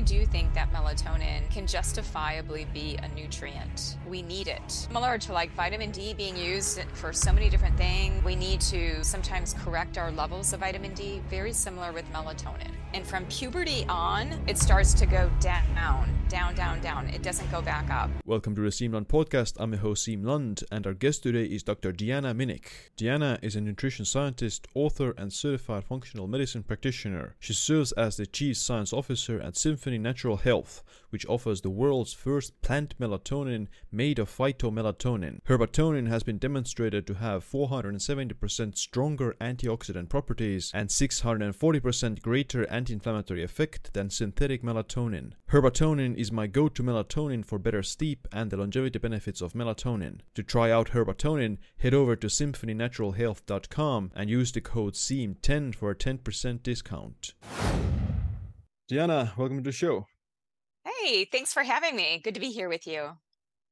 I do think that melatonin can justifiably be a nutrient. We need it. Similar to like vitamin D being used for so many different things, we need to sometimes correct our levels of vitamin D, very similar with melatonin. And from puberty on, it starts to go down, down, down, down. It doesn't go back up. Welcome to the Siim Land podcast. I'm your host Siim Land, and our guest today is Dr. Deanna Minich. Deanna is a nutrition scientist, author, and certified functional medicine practitioner. She serves as the chief science officer at Symphony Natural Health, which offers the world's first plant melatonin made of phytomelatonin. Herbatonin has been demonstrated to have 470% stronger antioxidant properties and 640% greater anti-inflammatory effect than synthetic melatonin. Herbatonin is my go-to melatonin for better sleep and the longevity benefits of melatonin. To try out Herbatonin, head over to symphonynaturalhealth.com and use the code SIIM10 for a 10% discount. Deanna, welcome to the show. Hey, thanks for having me. Good to be here with you.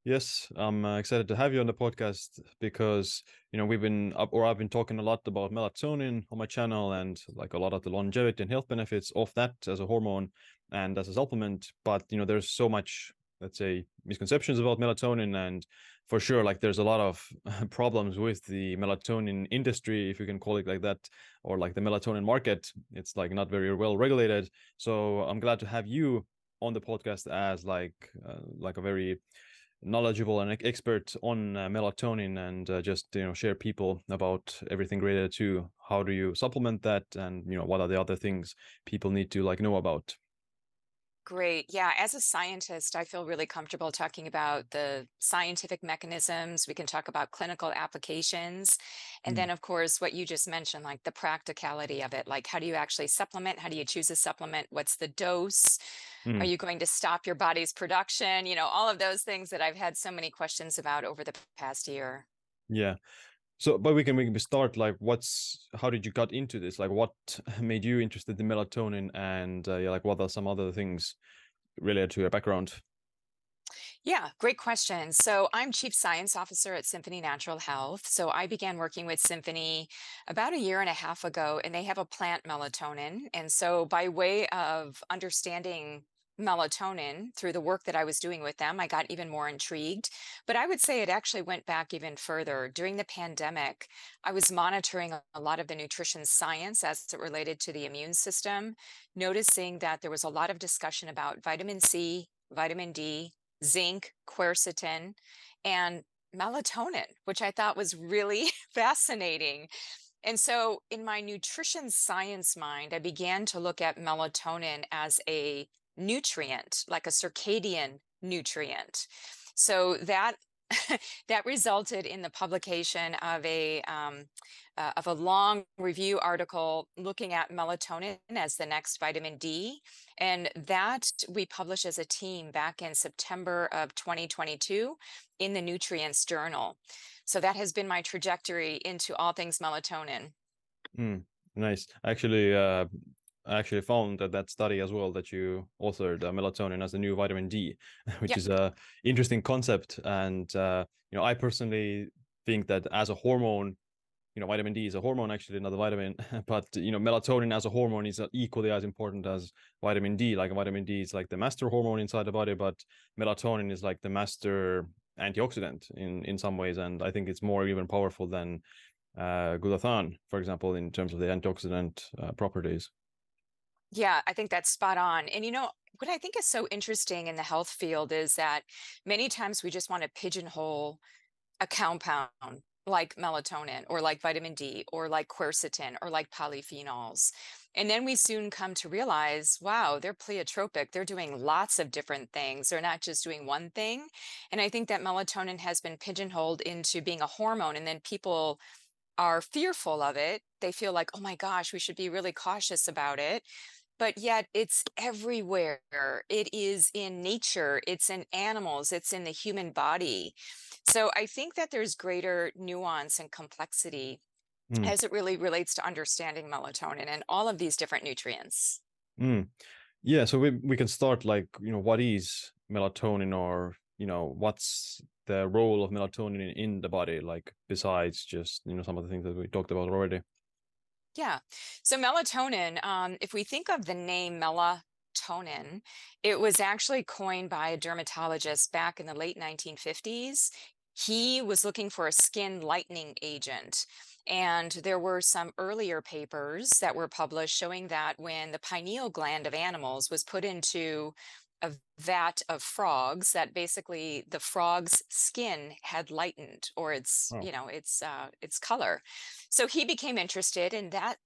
Yes, I'm uh, excited to have you on the podcast because you know we've been up or I've been talking a lot about melatonin on my channel and like a lot of the longevity and health benefits of that as a hormone and as a supplement. But you know, there's so much, let's say, misconceptions about melatonin and for sure like there's a lot of problems with the melatonin industry if you can call it like that or like the melatonin market it's like not very well regulated so i'm glad to have you on the podcast as like uh, like a very knowledgeable and expert on uh, melatonin and uh, just you know share people about everything related to how do you supplement that and you know what are the other things people need to like know about Great. Yeah. As a scientist, I feel really comfortable talking about the scientific mechanisms. We can talk about clinical applications. And Mm. then, of course, what you just mentioned, like the practicality of it. Like, how do you actually supplement? How do you choose a supplement? What's the dose? Are Mm. you going to stop your body's production? You know, all of those things that I've had so many questions about over the past year. yeah so but we can we start like what's how did you got into this like what made you interested in melatonin and uh, yeah like what are some other things related to your background Yeah, great question. So I'm Chief Science Officer at Symphony Natural Health. So I began working with Symphony about a year and a half ago, and they have a plant melatonin. And so by way of understanding melatonin through the work that I was doing with them, I got even more intrigued. But I would say it actually went back even further. During the pandemic, I was monitoring a lot of the nutrition science as it related to the immune system, noticing that there was a lot of discussion about vitamin C, vitamin D, zinc, quercetin, and melatonin, which I thought was really fascinating. And so, in my nutrition science mind, I began to look at melatonin as a nutrient, like a circadian nutrient. So that that resulted in the publication of a um, uh, of a long review article looking at melatonin as the next vitamin D, and that we published as a team back in September of 2022 in the Nutrients Journal. So that has been my trajectory into all things melatonin. Mm, nice. Actually, uh, I actually found that that study as well that you authored uh, melatonin as the new vitamin D, which Yep. is a interesting concept. And uh, you know, I personally think that as a hormone, you know, vitamin D is a hormone actually, not a vitamin. But you know, melatonin as a hormone is uh, equally as important as vitamin D. Like vitamin D is like the master hormone inside the body, but melatonin is like the master antioxidant in in some ways, and I think it's more even powerful than uh, glutathione, for example, in terms of the antioxidant uh, properties. Yeah, I think that's spot on. And you know, what I think is so interesting in the health field is that many times we just want to pigeonhole a compound like melatonin or like vitamin D or like quercetin or like polyphenols. And then we soon come to realize, wow, they're pleiotropic. They're doing lots of different things. They're not just doing one thing. And I think that melatonin has been pigeonholed into being a hormone. And then people are fearful of it. They feel like, oh my gosh, we should be really cautious about it but yet it's everywhere. It is in nature, it's in animals, it's in the human body. So I think that there's greater nuance and complexity Mm. as it really relates to understanding melatonin and all of these different nutrients. Mm. Yeah, so we we can start like, you know, what is melatonin or, you know, what's the role of melatonin in, in the body, like besides just, you know, some of the things that we talked about already. Yeah. So melatonin, um, if we think of the name melatonin. It was actually coined by a dermatologist back in the late 1950s. He was looking for a skin lightening agent. And there were some earlier papers that were published showing that when the pineal gland of animals was put into a vat of frogs that basically the frog's skin had lightened or its Oh. you know its uh, its color. So he became interested and that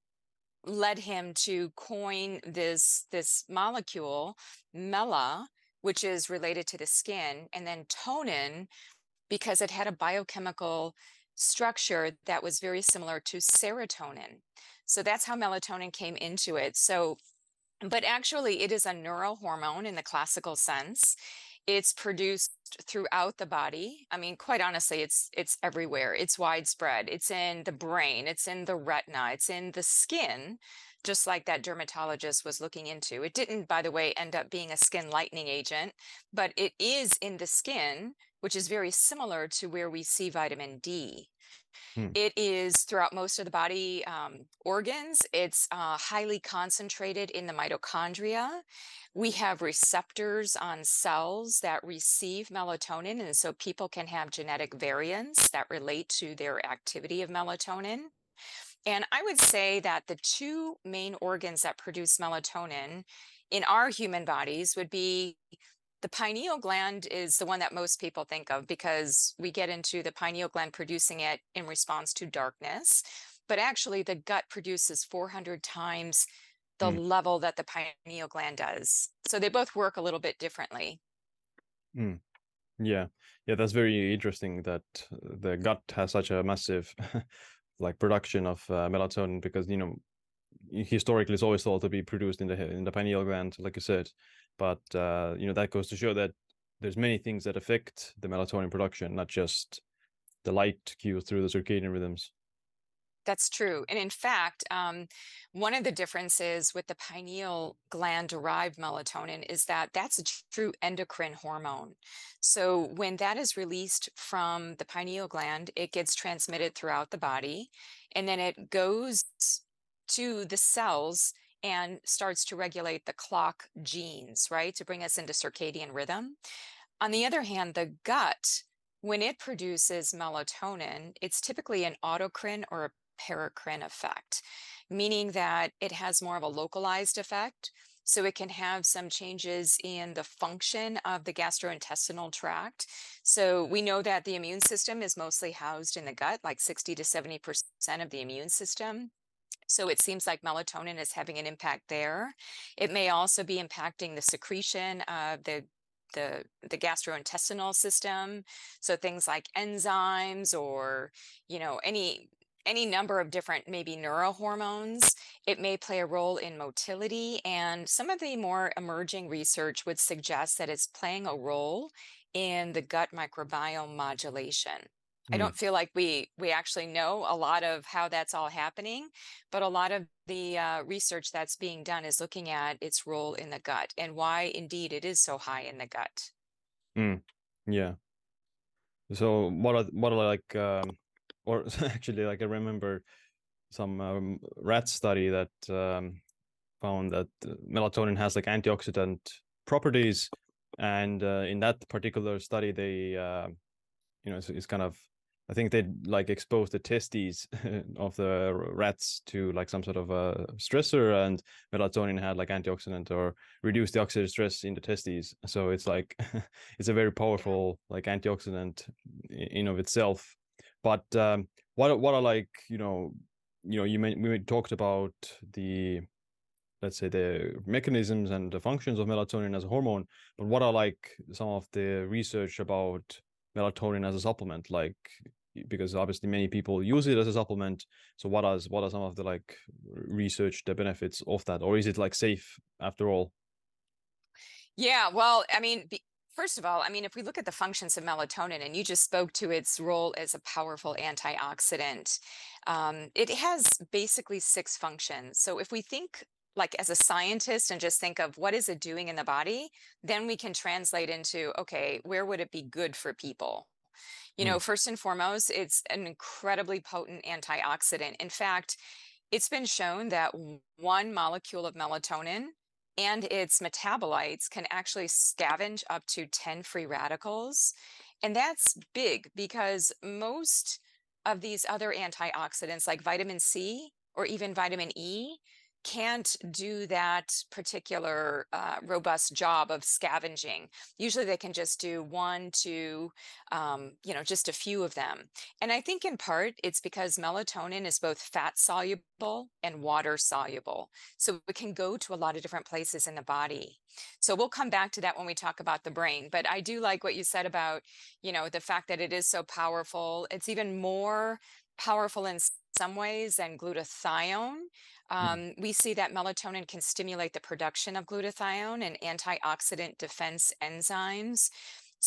led him to coin this this molecule mela which is related to the skin and then tonin because it had a biochemical structure that was very similar to serotonin. So that's how melatonin came into it. So but actually, it is a neurohormone in the classical sense. It's produced throughout the body. I mean, quite honestly, it's it's everywhere. It's widespread. It's in the brain, it's in the retina, it's in the skin, just like that dermatologist was looking into. It didn't, by the way, end up being a skin lightening agent, but it is in the skin, which is very similar to where we see vitamin D. Hmm. It is throughout most of the body um, organs. It's uh, highly concentrated in the mitochondria. We have receptors on cells that receive melatonin, and so people can have genetic variants that relate to their activity of melatonin. And I would say that the two main organs that produce melatonin in our human bodies would be the pineal gland is the one that most people think of because we get into the pineal gland producing it in response to darkness. But actually, the gut produces 400 times the Mm. level that the pineal gland does. So they both work a little bit differently. Yeah, yeah, that's very interesting that uh, the gut has such a massive like production of uh, melatonin because you know historically it's always thought to be produced in the in the pineal gland, like you said, but uh, you know that goes to show that there's many things that affect the melatonin production, not just the light cues through the circadian rhythms. That's true. And in fact, um, one of the differences with the pineal gland derived melatonin is that that's a true endocrine hormone. So when that is released from the pineal gland, it gets transmitted throughout the body and then it goes to the cells and starts to regulate the clock genes, right? To bring us into circadian rhythm. On the other hand, the gut, when it produces melatonin, it's typically an autocrine or a paracrine effect, meaning that it has more of a localized effect. So it can have some changes in the function of the gastrointestinal tract. So we know that the immune system is mostly housed in the gut, like 60 to 70% of the immune system. So it seems like melatonin is having an impact there. It may also be impacting the secretion of the the the gastrointestinal system. So things like enzymes or you know any any number of different maybe neurohormones it may play a role in motility. And some of the more emerging research would suggest that it's playing a role in the gut microbiome modulation I Mm. don't feel like we we actually know a lot of how that's all happening, but a lot of the uh, research that's being done is looking at its role in the gut and why indeed it is so high in the gut. Yeah. So what are what are like um or actually like I remember some um, rat study that um, found that uh, melatonin has like antioxidant properties and uh, in that particular study they uh, you know it's, it's kind of I think they like exposed the testes of the rats to like some sort of a stressor and melatonin had like antioxidant or reduced the oxidative stress in the testes. So it's like it's a very powerful like antioxidant in of itself. But um what what are like you know you know you may, we talked about the let's say the mechanisms and the functions of melatonin as a hormone but what are like some of the research about melatonin as a supplement like because obviously many people use it as a supplement so what are what are some of the like research the benefits of that or is it like safe after all Yeah, well, I mean, be, first of all, I mean, if we look at the functions of melatonin, and you just spoke to its role as a powerful antioxidant, um, it has basically six functions. So if we think like as a scientist and just think of what is it doing in the body, then we can translate into, okay, where would it be good for people? You Mm. know, first and foremost, it's an incredibly potent antioxidant. In fact, it's been shown that one molecule of melatonin and its metabolites can actually scavenge up to 10 free radicals. And that's big because most of these other antioxidants, like vitamin C or even vitamin E, can't do that particular uh, robust job of scavenging. Usually they can just do one, two, um, you know, just a few of them. And I think in part it's because melatonin is both fat soluble and water soluble. So it can go to a lot of different places in the body. So we'll come back to that when we talk about the brain. But I do like what you said about, you know, the fact that it is so powerful. It's even more powerful in some ways than glutathione. Um, we see that melatonin can stimulate the production of glutathione and antioxidant defense enzymes.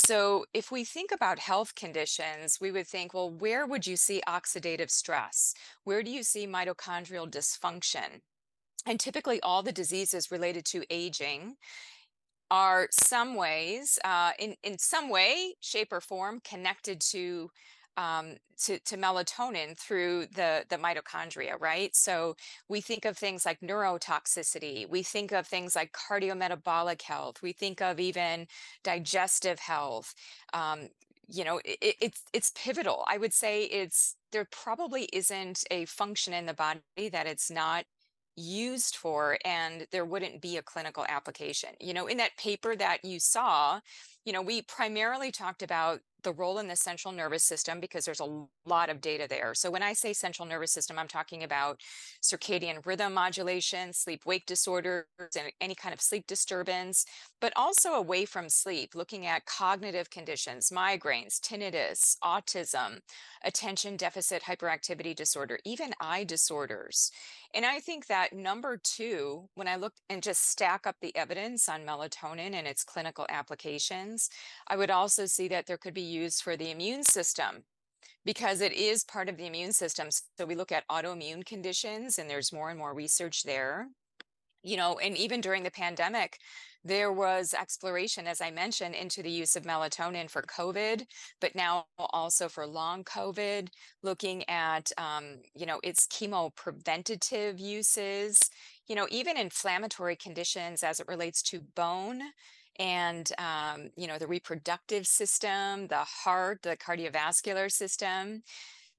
So, if we think about health conditions, we would think, well, where would you see oxidative stress? Where do you see mitochondrial dysfunction? And typically, all the diseases related to aging are some ways, uh, in, in some way, shape, or form, connected to um, to, to melatonin through the, the mitochondria, right? So we think of things like neurotoxicity, we think of things like cardiometabolic health, we think of even digestive health. Um, you know, it, it's it's pivotal. I would say it's there probably isn't a function in the body that it's not used for and there wouldn't be a clinical application. You know, in that paper that you saw, you know, we primarily talked about the role in the central nervous system because there's a lot of data there. So when I say central nervous system, I'm talking about circadian rhythm modulation, sleep wake disorders, and any kind of sleep disturbance, but also away from sleep, looking at cognitive conditions, migraines, tinnitus, autism, attention deficit hyperactivity disorder, even eye disorders. And I think that number two, when I look and just stack up the evidence on melatonin and its clinical applications, I would also see that there could be use for the immune system because it is part of the immune system. So we look at autoimmune conditions and there's more and more research there. You know, and even during the pandemic, there was exploration, as I mentioned, into the use of melatonin for COVID, but now also for long COVID, looking at, um, you know, its chemo preventative uses, you know, even inflammatory conditions as it relates to bone and um, you know the reproductive system the heart the cardiovascular system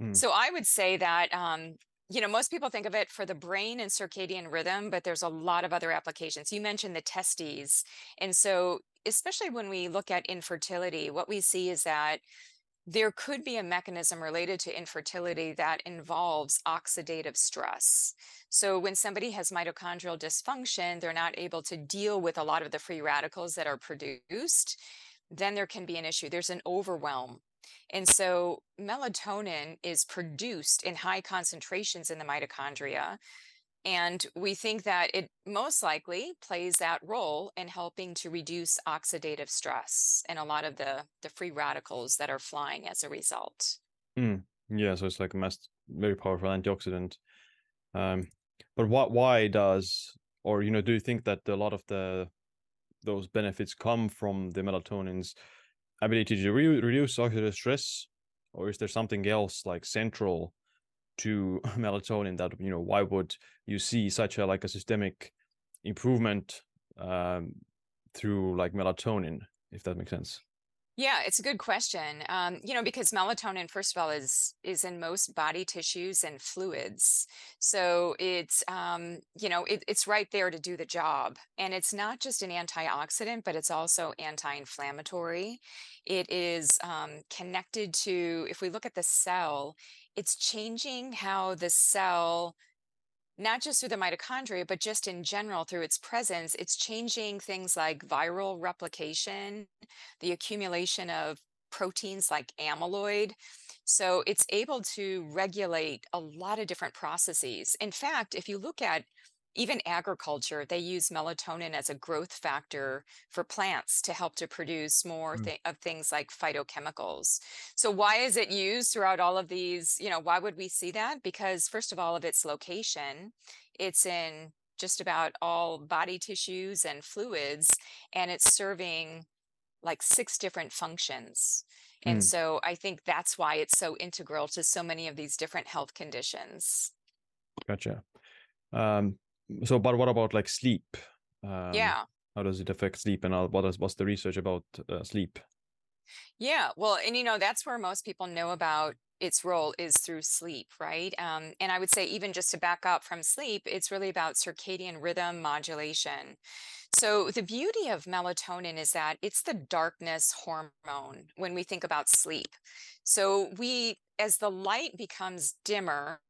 mm. so i would say that um, you know most people think of it for the brain and circadian rhythm but there's a lot of other applications you mentioned the testes and so especially when we look at infertility what we see is that there could be a mechanism related to infertility that involves oxidative stress. So, when somebody has mitochondrial dysfunction, they're not able to deal with a lot of the free radicals that are produced, then there can be an issue. There's an overwhelm. And so, melatonin is produced in high concentrations in the mitochondria. And we think that it most likely plays that role in helping to reduce oxidative stress and a lot of the, the free radicals that are flying as a result. Mm, yeah, so it's like a mass, very powerful antioxidant. Um, but what, why does, or you know, do you think that a lot of the those benefits come from the melatonin's ability to re- reduce oxidative stress, or is there something else like central to melatonin that you know why would you see such a like a systemic improvement um, through like melatonin if that makes sense yeah, it's a good question. Um, you know, because melatonin, first of all, is is in most body tissues and fluids, so it's um, you know it, it's right there to do the job. And it's not just an antioxidant, but it's also anti-inflammatory. It is um, connected to, if we look at the cell, it's changing how the cell not just through the mitochondria, but just in general through its presence, it's changing things like viral replication, the accumulation of proteins like amyloid. So it's able to regulate a lot of different processes. In fact, if you look at even agriculture, they use melatonin as a growth factor for plants to help to produce more mm. th- of things like phytochemicals. So, why is it used throughout all of these? You know, why would we see that? Because, first of all, of its location, it's in just about all body tissues and fluids, and it's serving like six different functions. And mm. so I think that's why it's so integral to so many of these different health conditions. Gotcha. Um, so but what about like sleep Um, yeah. How does it affect sleep, and what is what's the research about uh, sleep? Yeah, well, and you know, that's where most people know about its role is through sleep, right? Um, and I would say, even just to back up from sleep, it's really about circadian rhythm modulation. So, the beauty of melatonin is that it's the darkness hormone when we think about sleep. So, we, as the light becomes dimmer,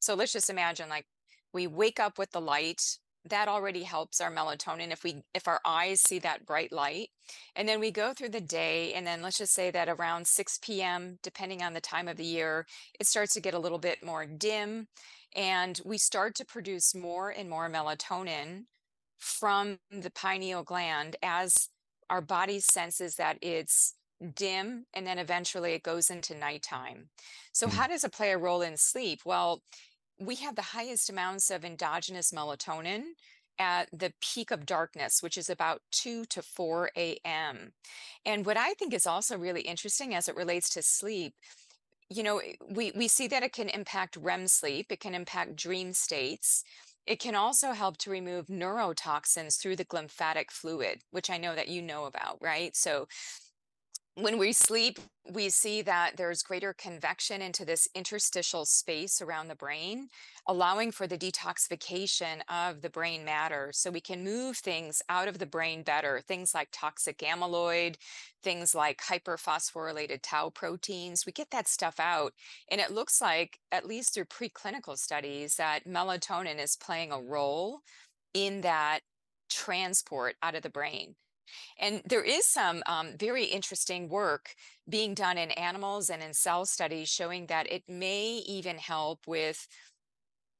so let's just imagine like we wake up with the light that already helps our melatonin if we if our eyes see that bright light. And then we go through the day and then let's just say that around 6 p.m depending on the time of the year it starts to get a little bit more dim and we start to produce more and more melatonin from the pineal gland as our body senses that it's dim and then eventually it goes into nighttime. So Mm. how does it play a role in sleep? Well we have the highest amounts of endogenous melatonin at the peak of darkness, which is about 2 to 4 a.m. And what I think is also really interesting as it relates to sleep, you know, eh, we, we see that it can impact REM sleep, it can impact dream states. It can also help to remove neurotoxins through the glymphatic fluid, which I know that you know about, right? So when we sleep, we see that there's greater convection into this interstitial space around the brain, allowing for the detoxification of the brain matter. So we can move things out of the brain better, things like toxic amyloid, things like hyperphosphorylated tau proteins. We get that stuff out. And it looks like, at least through preclinical studies, that melatonin is playing a role in that transport out of the brain. And there is some um, very interesting work being done in animals and in cell studies showing that it may even help with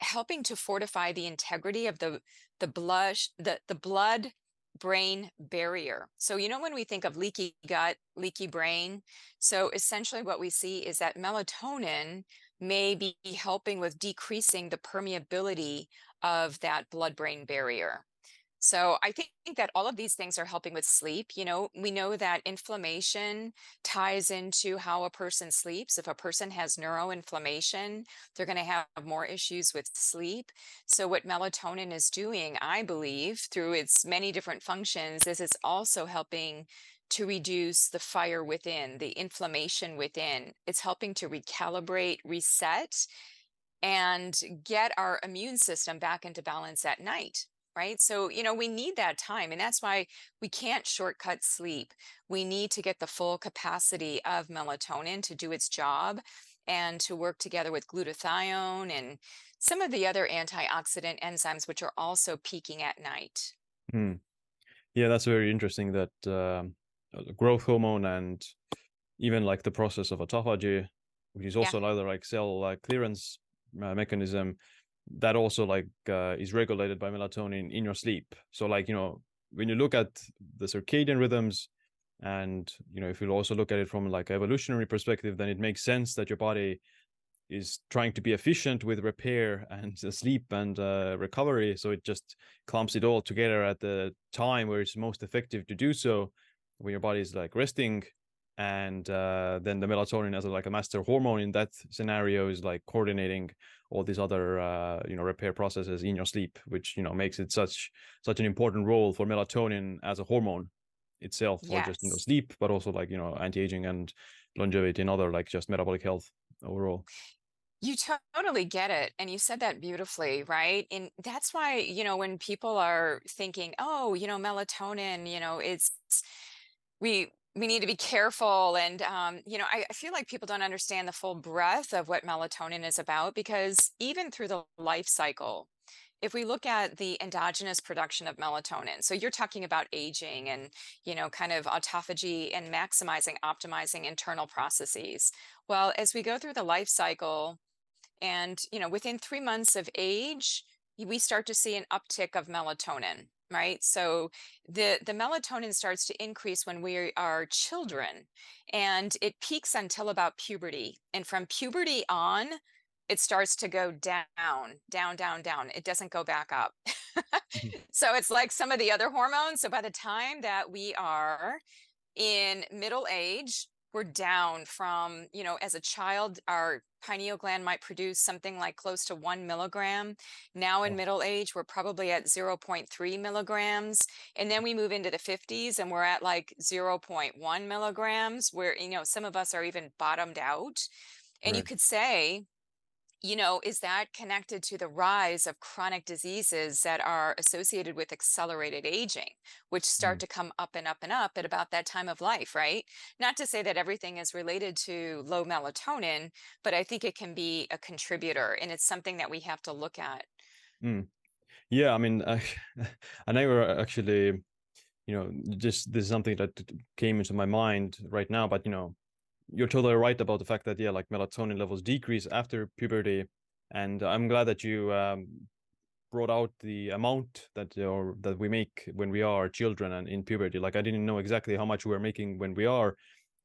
helping to fortify the integrity of the the blush the the blood brain barrier. So you know when we think of leaky gut, leaky brain, so essentially what we see is that melatonin may be helping with decreasing the permeability of that blood brain barrier. So I think that all of these things are helping with sleep. You know, we know that inflammation ties into how a person sleeps. If a person has neuroinflammation, they're going to have more issues with sleep. So what melatonin is doing, I believe, through its many different functions, is it's also helping to reduce the fire within, the inflammation within. It's helping to recalibrate, reset, and get our immune system back into balance at night right? So, you know, we need that time. And that's why we can't shortcut sleep. We need to get the full capacity of melatonin to do its job and to work together with glutathione and some of the other antioxidant enzymes, which are also peaking at night. Mm. Yeah, that's very interesting that um, uh, growth hormone and even like the process of autophagy, which is also yeah. another like cell like clearance uh, mechanism, that also like uh, is regulated by melatonin in your sleep. So like you know when you look at the circadian rhythms and you know if you also look at it from like evolutionary perspective then it makes sense that your body is trying to be efficient with repair and sleep and uh, recovery. So it just clumps it all together at the time where it's most effective to do so when your body is like resting and uh, then the melatonin as a, like a master hormone in that scenario is like coordinating all these other uh, you know repair processes in your sleep which you know makes it such such an important role for melatonin as a hormone itself yes. for just you know sleep but also like you know anti-aging and longevity and other like just metabolic health overall you totally get it. And you said that beautifully, right? And that's why, you know, when people are thinking, oh, you know, melatonin, you know, it's, we, we need to be careful. And, um, you know, I, I, feel like people don't understand the full breadth of what melatonin is about because even through the life cycle, if we look at the endogenous production of melatonin, so you're talking about aging and, you know, kind of autophagy and maximizing, optimizing internal processes. Well, as we go through the life cycle and, you know, within three months of age, we start to see an uptick of melatonin right? So the the melatonin starts to increase when we are children and it peaks until about puberty and from puberty on it starts to go down down down down. It doesn't go back up. Mm-hmm. so it's like some of the other hormones. So by the time that we are in middle age we're down from, you know, as a child, our pineal gland might produce something like close to one milligram. Now in Oh, middle age, we're probably at 0.3 milligrams. And then we move into the 50s and we're at like 0.1 milligrams, where, you know, some of us are even bottomed out. And you could say, you know, is that connected to the rise of chronic diseases that are associated with accelerated aging, which start Mm. to come up and up and up at about that time of life, right? Not to say that everything is related to low melatonin, but I think it can be a contributor and it's something that we have to look at. Mm. Yeah, I mean, I, I never actually, you know, just this is something that came into my mind right now, but you know, you're totally right about the fact that yeah, like melatonin levels decrease after puberty, and I'm glad that you um, brought out the amount that or that we make when we are children and in puberty. Like I didn't know exactly how much we are making when we are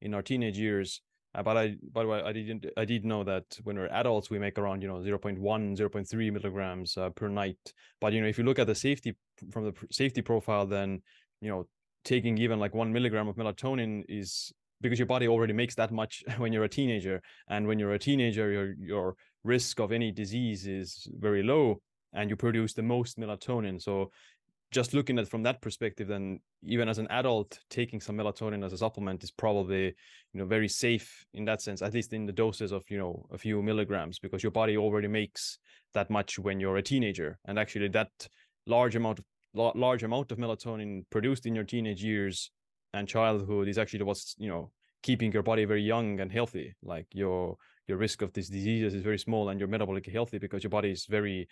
in our teenage years. Uh, but I, by the way, I didn't, I did know that when we're adults, we make around, you know, 0.1, 0.3 milligrams uh, per night. But, you know, if you look at the safety from the safety profile, then, you know, taking even like one milligram of melatonin is because your body already makes that much when you're a teenager. And when you're a teenager, your, your risk of any disease is very low and you produce the most melatonin. So just looking at from that perspective, then even as an adult, taking some melatonin as a supplement is probably, you know, very safe in that sense, at least in the doses of, you know, a few milligrams, because your body already makes that much when you're a teenager. And actually that large amount of large amount of melatonin produced in your teenage years and childhood is actually what's, you know, keeping your body very young and healthy. Like your your risk of these diseases is very small and you're metabolically healthy because your body is very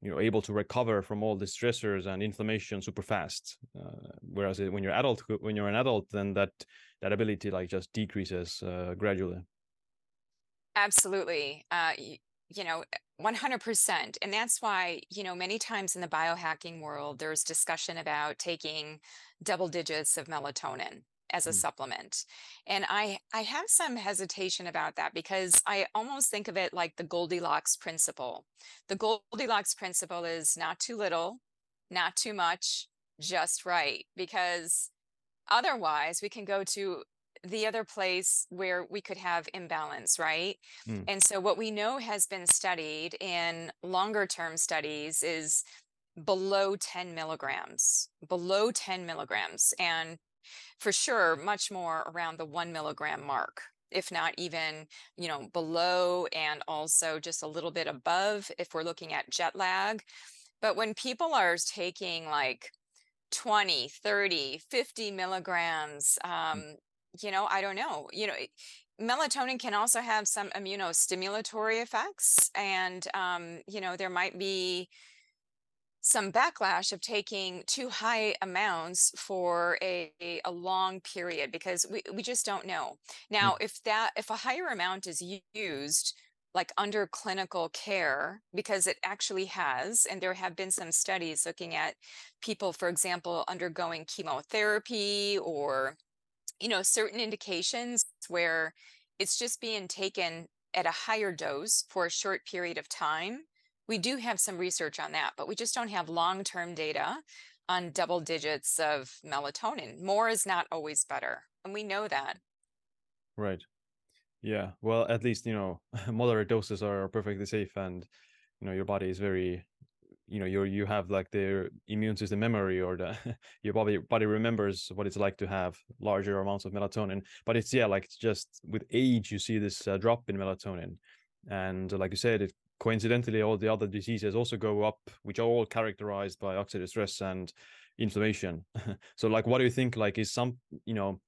you know able to recover from all the stressors and inflammation super fast uh, whereas when you're adult when you're an adult then that that ability like just decreases uh, gradually Absolutely. Uh, you know, 100%. And that's why, you know, many times in the biohacking world, there's discussion about taking double digits of melatonin as a mm. supplement. And I I have some hesitation about that because I almost think of it like the Goldilocks principle. The Goldilocks principle is not too little, not too much, just right. Because otherwise we can go to the other place where we could have imbalance, right? Mm. And so, what we know has been studied in longer term studies is below 10 milligrams, below 10 milligrams, and for sure, much more around the one milligram mark. If not even, you know, below and also just a little bit above if we're looking at jet lag. But when people are taking like 20, 30, 50 milligrams. Mm. Um, you know, I don't know. You know, melatonin can also have some immunostimulatory effects. And, um, you know, there might be some backlash of taking too high amounts for a, a, long period because we, we just don't know. Mm. Now, if that if a higher amount is used like under clinical care, because it actually has, and there have been some studies looking at people, for example, undergoing chemotherapy or you know certain indications where it's just being taken at a higher dose for a short period of time we do have some research on that, but we just don't have long-term data on double digits of melatonin. More is not always better, and we know that. right yeah well at least you know moderate doses are perfectly safe and you know your body is very you know you you have like the immune system memory or the your body body remembers what it's like to have larger amounts of melatonin. But it's yeah like it's just with age you see this uh, drop in melatonin. And like you said it coincidentally all the other diseases also go up which are all characterized by oxidative stress and inflammation. So like what do you think? Like is some you know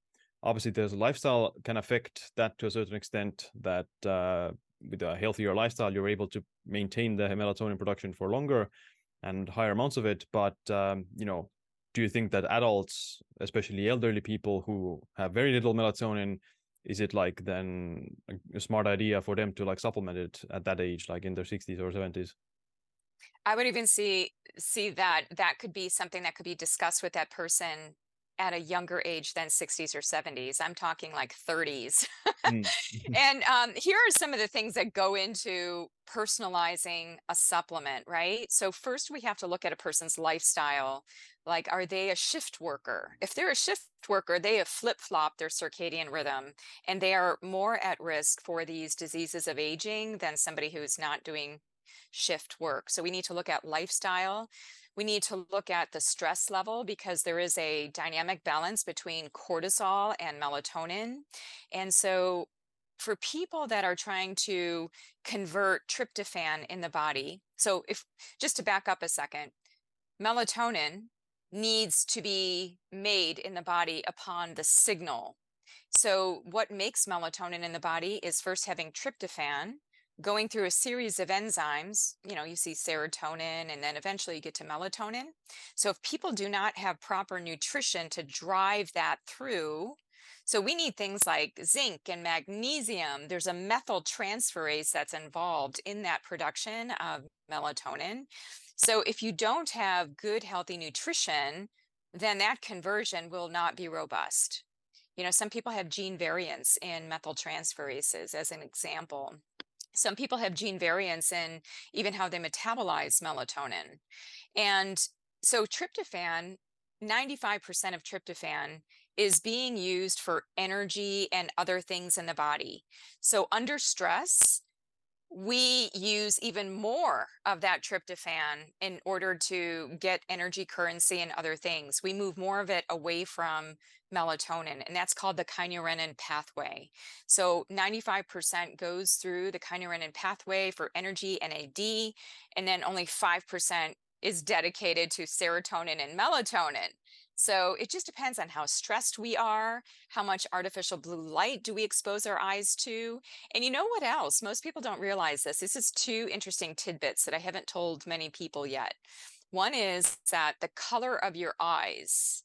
obviously there's lifestyle can affect that to a certain extent that uh with a healthier lifestyle you're able to maintain the melatonin production for longer and higher amounts of it but um, you know do you think that adults especially elderly people who have very little melatonin is it like then a smart idea for them to like supplement it at that age like in their 60s or 70s I would even see see that that could be something that could be discussed with that person at a younger age than 60s or 70s. I'm talking like 30s. Mm. and um, here are some of the things that go into personalizing a supplement, right? So, first, we have to look at a person's lifestyle. Like, are they a shift worker? If they're a shift worker, they have flip flopped their circadian rhythm and they are more at risk for these diseases of aging than somebody who's not doing shift work. So, we need to look at lifestyle. We need to look at the stress level because there is a dynamic balance between cortisol and melatonin. And so, for people that are trying to convert tryptophan in the body, so if just to back up a second, melatonin needs to be made in the body upon the signal. So, what makes melatonin in the body is first having tryptophan, going through a series of enzymes, you know, you see serotonin and then eventually you get to melatonin. So if people do not have proper nutrition to drive that through, so we need things like zinc and magnesium. There's a methyltransferase that's involved in that production of melatonin. So if you don't have good, healthy nutrition, then that conversion will not be robust. You know, some people have gene variants in methyltransferases, as an example. Some people have gene variants in even how they metabolize melatonin. And so tryptophan, 95% of tryptophan is being used for energy and other things in the body. So under stress, we use even more of that tryptophan in order to get energy currency and other things. We move more of it away from melatonin, and that's called the kynurenine pathway. So 95% goes through the kynurenine pathway for energy and AD, and then only 5% is dedicated to serotonin and melatonin. So it just depends on how stressed we are, how much artificial blue light do we expose our eyes to. And you know what else? Most people don't realize this. This is two interesting tidbits that I haven't told many people yet. One is that the color of your eyes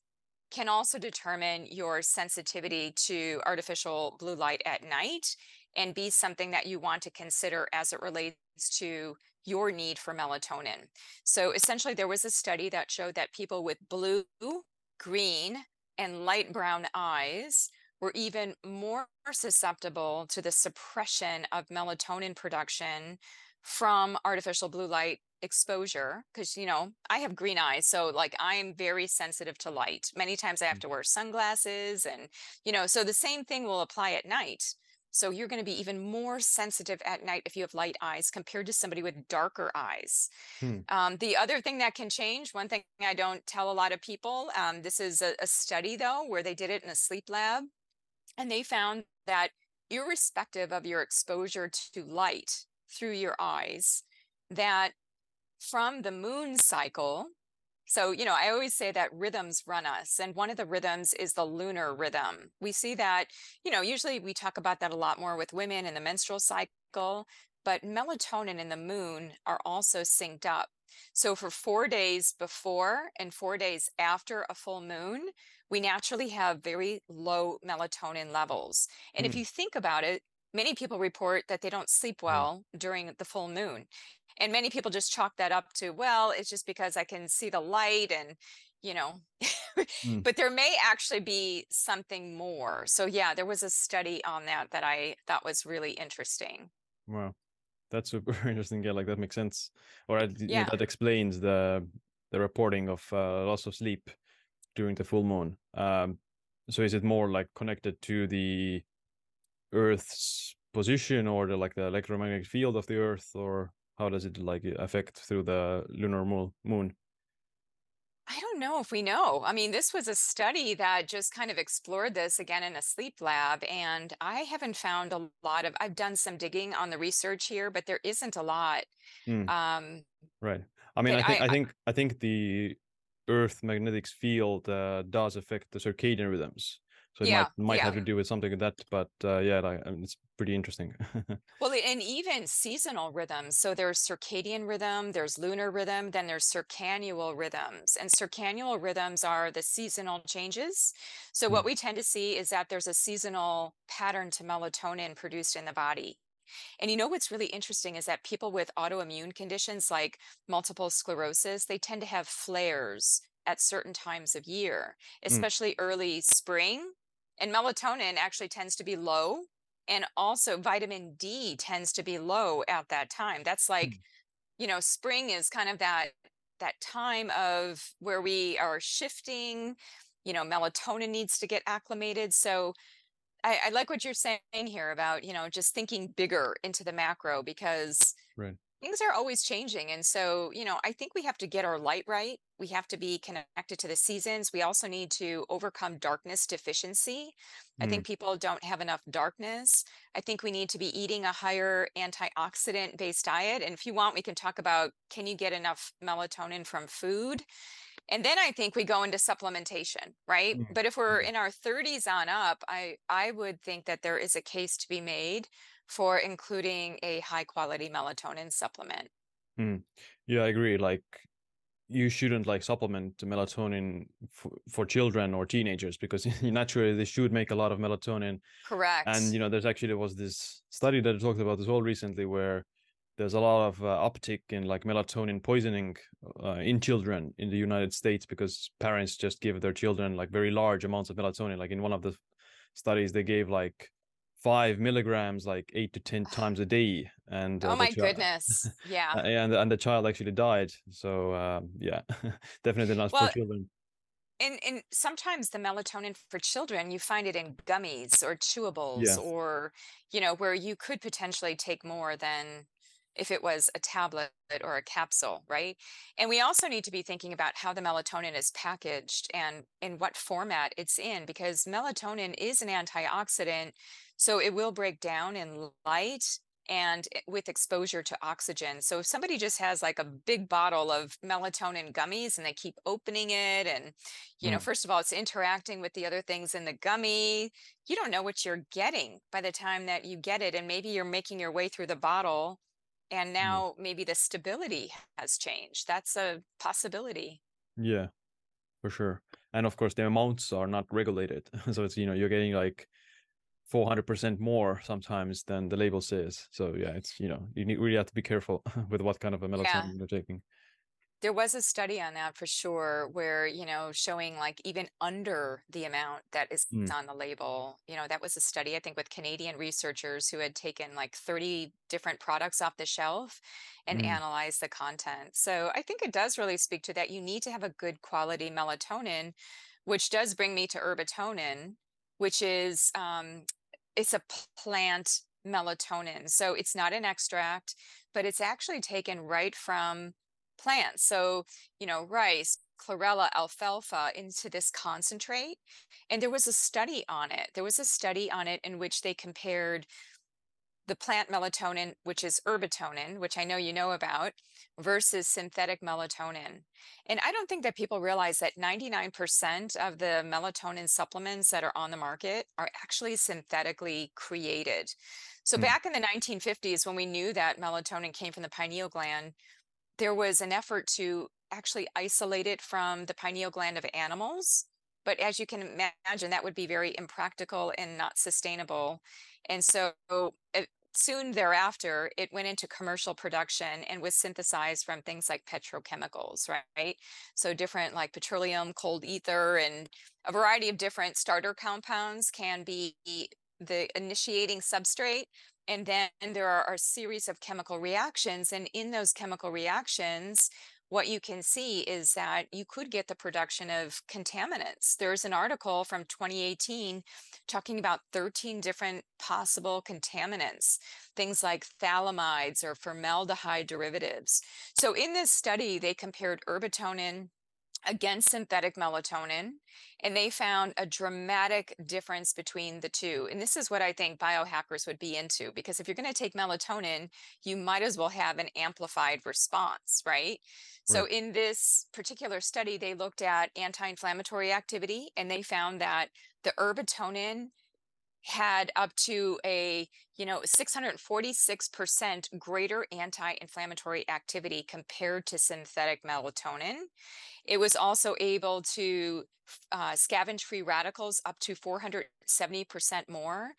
can also determine your sensitivity to artificial blue light at night and be something that you want to consider as it relates to your need for melatonin. So essentially, there was a study that showed that people with blue green, and light brown eyes were even more susceptible to the suppression of melatonin production from artificial blue light exposure. Because you know i have green eyes so like i'm very sensitive to light. Many times i have mm. to wear sunglasses and you know so the same thing will apply at night so you're going to be even more sensitive at night if you have light eyes compared to somebody with darker eyes. Hmm. Um, the other thing that can change, one thing I don't tell a lot of people, um, this is a, a study though, where they did it in a sleep lab, and they found that irrespective of your exposure to light through your eyes, that from the moon cycle, so, you know, I always say that rhythms run us. And one of the rhythms is the lunar rhythm. We see that, you know, usually we talk about that a lot more with women in the menstrual cycle, but melatonin and the moon are also synced up. So, for four days before and four days after a full moon, we naturally have very low melatonin levels. And mm. if hmm. you think about it, many people report that they don't sleep hmm. well during the full moon and many people just chalk that up to well it's just because i can see the light and you know mm. but there may actually be something more. So yeah there was a study on that that i thought was really interesting. Wow. That's super interesting yeah like that makes sense. Or yeah. that explains the the reporting of uh, loss of sleep during the full moon. Um so is it more like connected to the earth's position or the like the electromagnetic field of the earth or how does it like affect through the lunar moon I don't know if we know. I mean, this was a study that just kind of explored this again in a sleep lab. And I haven't found a lot of, I've done some digging on the research here, but there isn't a lot. Mm. Um, right. I mean, I think, I, I, think, I think the Earth magnetic field uh, does affect the circadian rhythms so it yeah, might might yeah. have to do with something like that but uh, yeah like, I mean, it's pretty interesting well and even seasonal rhythms so there's circadian rhythm there's lunar rhythm then there's circannual rhythms and circannual rhythms are the seasonal changes so mm. what we tend to see is that there's a seasonal pattern to melatonin produced in the body and you know what's really interesting is that people with autoimmune conditions like multiple sclerosis, they tend to have flares at certain times of year, Mm. especially early spring. And melatonin actually tends to be low. And also vitamin D tends to be low at that time. That's like, Mm. you know, spring is kind of that that time of where we are shifting, you know, melatonin needs to get acclimated. So I, I like what you're saying here about, you know, just thinking bigger into the macro because Right. Things are always changing. And so, you know, I think we have to get our light right. We have to be connected to the seasons. We also need to overcome darkness deficiency. I Mm. think people don't have enough darkness. I think we need to be eating a higher antioxidant based diet. And if you want, we can talk about can you get enough melatonin from food? And then I think we go into supplementation, right? Mm. But if we're in our 30s on up, I I would think that there is a case to be made for including a high quality melatonin supplement. Mm. Yeah, I agree. Like you shouldn't like supplement melatonin for, for children or teenagers because naturally they should make a lot of melatonin. Correct. And you know, there's actually there was this study that I talked about this all recently where there's a lot of uh, uptick in like melatonin poisoning uh, in children in the United States because parents just give their children like very large amounts of melatonin. Like in one of the studies, they gave like five milligrams like eight to ten times a day and uh, oh my chi- goodness. Yeah. uh, and and the child actually died so um, yeah definitely not for Well, children and and sometimes the melatonin for children, you find it in gummies or chewables yeah or, you know, where you could potentially take more than if it was a tablet or a capsule, right? And we also need to be thinking about how the melatonin is packaged and in what format it's in, because melatonin is an antioxidant, so it will break down in light and with exposure to oxygen. So if somebody just has like a big bottle of melatonin gummies and they keep opening it and you know, Mm, first of all, it's interacting with the other things in the gummy. You don't know what you're getting by the time that you get it. And maybe you're making your way through the bottle and yeah now maybe the stability has changed. That's a possibility. yeah for sure and of course the amounts are not regulated so it's you know you're getting like 400% more sometimes than the label says so yeah it's you know you need, really have to be careful with what kind of a Yeah. melatonin you're taking There was a study on that for sure, where, you know, showing like even under the amount that is Mm, on the label. You know, that was a study, I think, with Canadian researchers who had taken like 30 different products off the shelf and mm, analyzed the content. So I think it does really speak to that. You need to have a good quality melatonin, which does bring me to herbatonin, which is um, it's a plant melatonin. So it's not an extract, but it's actually taken right from plants. So, you know, rice, chlorella, alfalfa into this concentrate. And there was a study on it. There was a study on it in which they compared the plant melatonin, which is herbatonin, which I know you know about, versus synthetic melatonin. And I don't think that people realize that 99% of the melatonin supplements that are on the market are actually synthetically created. So mm, back in the 1950s, when we knew that melatonin came from the pineal gland, there was an effort to actually isolate it from the pineal gland of animals. But as you can imagine, that would be very impractical and not sustainable. And so it, soon thereafter, it went into commercial production and was synthesized from things like petrochemicals, right? So different like petroleum, cold ether, and a variety of different starter compounds can be the initiating substrate and then there are a series of chemical reactions. And in those chemical reactions, what you can see is that you could get the production of contaminants. There's an article from 2018 talking about 13 different possible contaminants, things like phthalimides or formaldehyde derivatives. So in this study, they compared herbatonin against synthetic melatonin, and they found a dramatic difference between the two. And this is what I think biohackers would be into because if you're going to take melatonin, you might as well have an amplified response, right? So, in this particular study, they looked at anti inflammatory activity and they found that the herbatonin had up to a you know 646% greater anti-inflammatory activity compared to synthetic melatonin. It was also able to uh, scavenge free radicals up to 470% more.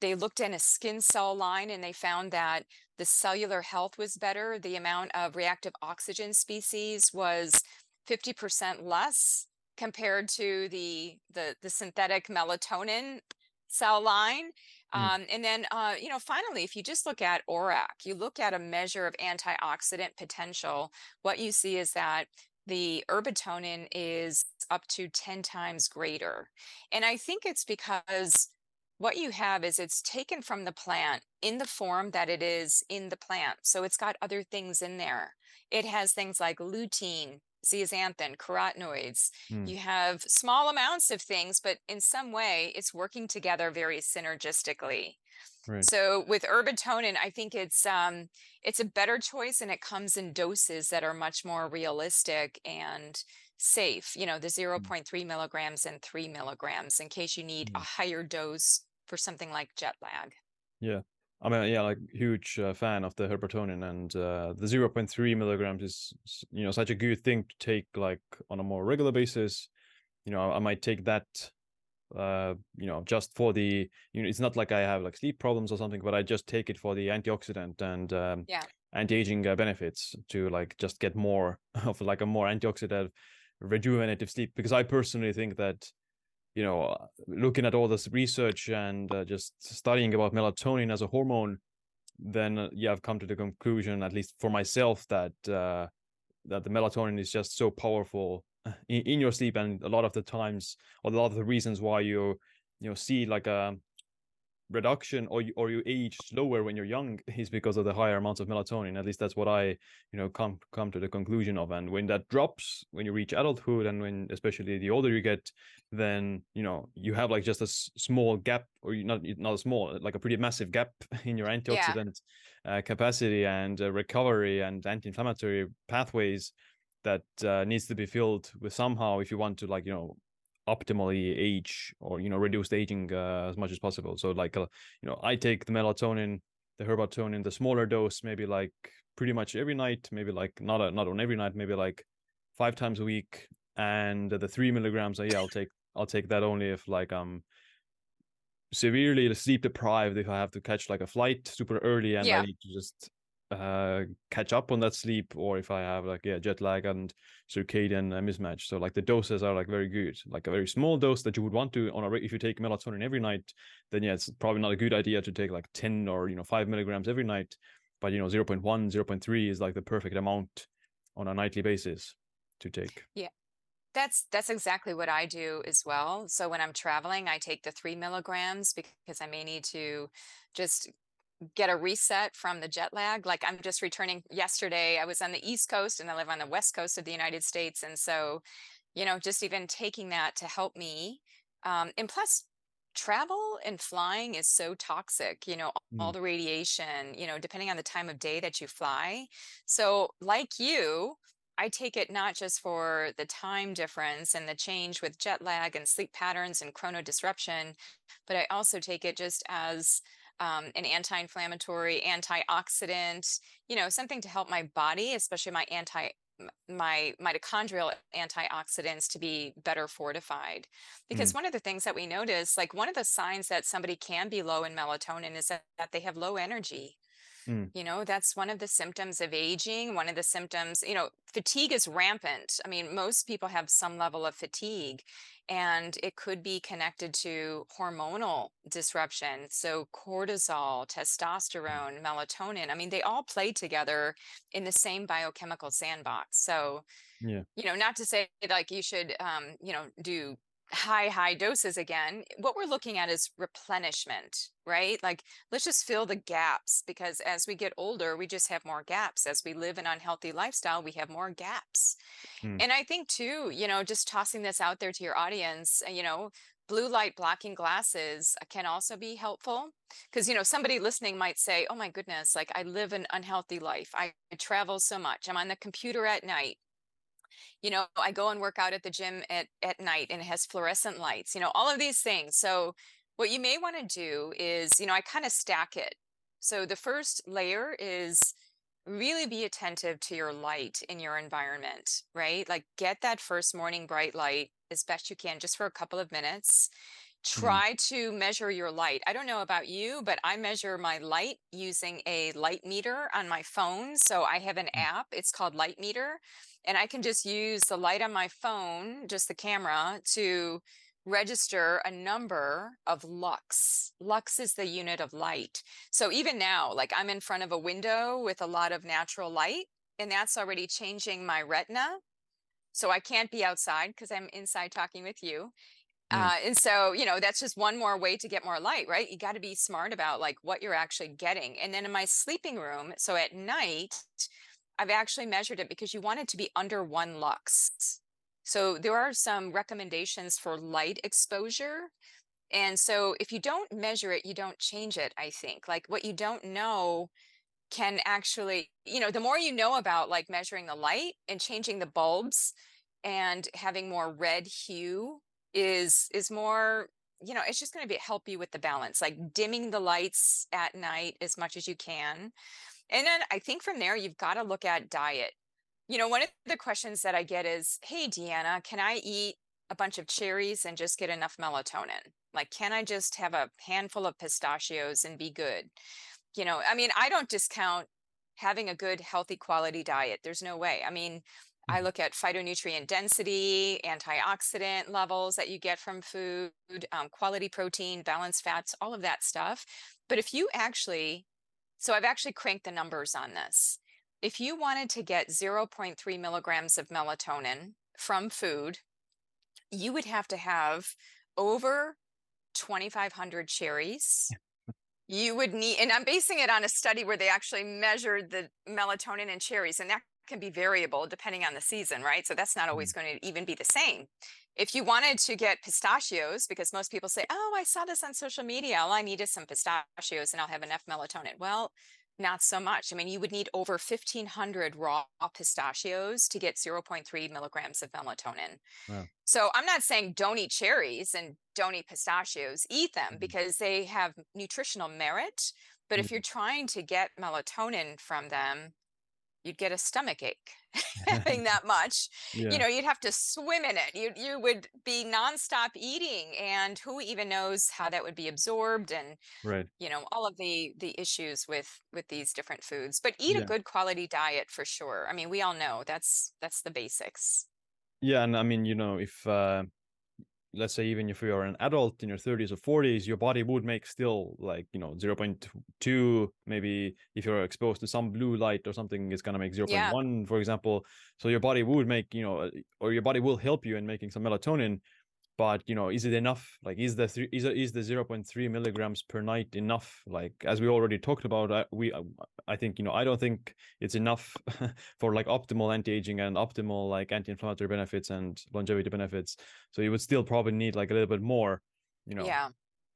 They looked in a skin cell line and they found that the cellular health was better. The amount of reactive oxygen species was 50% less compared to the the the synthetic melatonin cell line. Mm. Um, and then, uh, you know, finally, if you just look at ORAC, you look at a measure of antioxidant potential, what you see is that the herbatonin is up to 10 times greater. And I think it's because what you have is it's taken from the plant in the form that it is in the plant. So it's got other things in there. It has things like lutein, zeaxanthin, carotenoids. Mm. You have small amounts of things, but in some way it's working together very synergistically. Right. So with herbatonin, I think it's um, it's a better choice, and it comes in doses that are much more realistic and safe. You know, the 0.3 milligrams and three milligrams, in case you need a Mm. higher dose for something like jet lag. Yeah. I mean, yeah, like huge uh, fan of the herbatonin, and uh, the 0.3 milligrams is, you know, such a good thing to take like on a more regular basis. You know, I, I might take that, uh, you know, just for the, you know, it's not like I have like sleep problems or something, but I just take it for the antioxidant and um, Yeah. anti-aging uh, benefits to like just get more of like a more antioxidant, rejuvenative sleep. Because I personally think that you know, uh, looking at all this research and uh, just studying about melatonin as a hormone, then uh, yeah, I've come to the conclusion, at least for myself, that uh, that the melatonin is just so powerful in, in your sleep, and a lot of the times, or a lot of the reasons why you you know see like a reduction or you, or you age slower when you're young is because of the higher amounts of melatonin. At least that's what i you know come come to the conclusion of. And when that drops when you reach adulthood and when especially the older you get then you know you have like just a s- small gap or you not not a small like a pretty massive gap in your antioxidant uh, capacity and uh, recovery and anti-inflammatory pathways that uh, needs to be filled with somehow if you want to like you know optimally age or you know reduce the aging uh, as much as possible so like uh, you know i take the melatonin the herbatonin the smaller dose maybe like pretty much every night maybe like not a, not on every night maybe like five times a week and the three milligrams uh, yeah i'll take i'll take that only if like i'm severely sleep deprived if i have to catch like a flight super early and Yeah. i need to just uh catch up on that sleep or if i have like yeah jet lag and circadian uh, mismatch so like the doses are like very good like a very small dose that you would want to on a if you take melatonin every night then yeah it's probably not a good idea to take like 10 or you know 5 milligrams every night but you know 0.1 0.3 is like the perfect amount on a nightly basis to take Yeah. That's that's exactly what I do as well. So when I'm traveling, I take the three milligrams because I may need to just get a reset from the jet lag. Like I'm just returning yesterday. I was on the East Coast and I live on the West Coast of the United States. And so, you know, just even taking that to help me. Um, and plus, travel and flying is so toxic, you know, all Mm. the radiation, you know, depending on the time of day that you fly. So, like you, I take it not just for the time difference and the change with jet lag and sleep patterns and chrono disruption, but I also take it just as um, an anti-inflammatory, antioxidant, you know, something to help my body, especially my anti my mitochondrial antioxidants to be better fortified. Because one of the things that we notice, like one of the signs that somebody can be low in melatonin is that, that they have low energy. Mm. You know, that's one of the symptoms of aging. One of the symptoms, you know, fatigue is rampant. I mean, most people have some level of fatigue, and it could be connected to hormonal disruption. So, cortisol, testosterone, melatonin, I mean, they all play together in the same biochemical sandbox. So, yeah you know, not to say like you should, um, you know, do high, high doses again. What we're looking at is replenishment, right? Like, let's just fill the gaps because as we get older, we just have more gaps. As we live an unhealthy lifestyle, we have more gaps. Mm. And I think, too, you know, just tossing this out there to your audience, you know, blue light blocking glasses can also be helpful because you know somebody listening might say oh my goodness like i live an unhealthy life I travel so much i'm on the computer at night you know i go and work out at the gym at, at night and it has fluorescent lights you know all of these things. So what you may want to do is you know i kind of stack it. So the first layer is really be attentive to your light in your environment right? Like get that first morning bright light as best you can just for a couple of minutes. Try to measure your light. I don't know about you but i measure my light using a light meter on my phone. So i have an Mm. app. It's called light meter and I can just use the light on my phone, just the camera, to register a number of lux. Lux is the unit of light. So even now, like I'm in front of a window with a lot of natural light, and that's already changing my retina. So I can't be outside because I'm inside talking with you. Mm. Uh, and so, you know, that's just one more way to get more light, right? You got to be smart about like what you're actually getting. And then in my sleeping room, so at night, I've actually measured it because you want it to be under one lux. So there are some recommendations for light exposure. And so if you don't measure it, you don't change it, I think. Like what you don't know can actually, you know, the more you know about like measuring the light and changing the bulbs and having more red hue is is more you know it's just going to be help you with the balance like dimming the lights at night as much as you can and then i think from there you've got to look at diet. You know one of the questions that i get is hey deanna can i eat a bunch of cherries and just get enough melatonin? Like can i just have a handful of pistachios and be good? You know i mean i don't discount having a good healthy quality diet. There's no way. I mean I look at phytonutrient density, antioxidant levels that you get from food, um, quality protein, balanced fats, all of that stuff. But if you actually, so I've actually cranked the numbers on this. If you wanted to get 0.3 milligrams of melatonin from food, you would have to have over 2,500 cherries. You would need, and I'm basing it on a study where they actually measured the melatonin in cherries, and that can be variable depending on the season, right? So that's not always mm. going to even be the same. If you wanted to get pistachios, because most people say, oh, I saw this on social media, all I need is some pistachios and I'll have enough melatonin. Well, not so much. I mean, you would need over 1,500 raw pistachios to get 0.3 milligrams of melatonin. Wow. So I'm not saying don't eat cherries and don't eat pistachios, eat them mm-hmm. because they have nutritional merit. But mm-hmm. if you're trying to get melatonin from them, you'd get a stomach ache having that much. Yeah. You know, you'd have to swim in it. You you would be nonstop eating, and who even knows how that would be absorbed, and right. you know, all of the the issues with with these different foods. But eat yeah. a good quality diet for sure. I mean, we all know that's that's the basics. Yeah, and I mean, you know, if uh, let's say even if you're an adult in your 30s or 40s your body would make still like you know 0.2 maybe if you're exposed to some blue light or something it's going to make 0.1 yeah. for example so your body would make you know or your body will help you in making some melatonin but you know is it enough? Like is the three, is, is the 0.3 milligrams per night enough? Like as we already talked about uh, we uh, i think you know i don't think it's enough for like optimal anti-aging and optimal like anti-inflammatory benefits and longevity benefits. So you would still probably need like a little bit more you know. Yeah.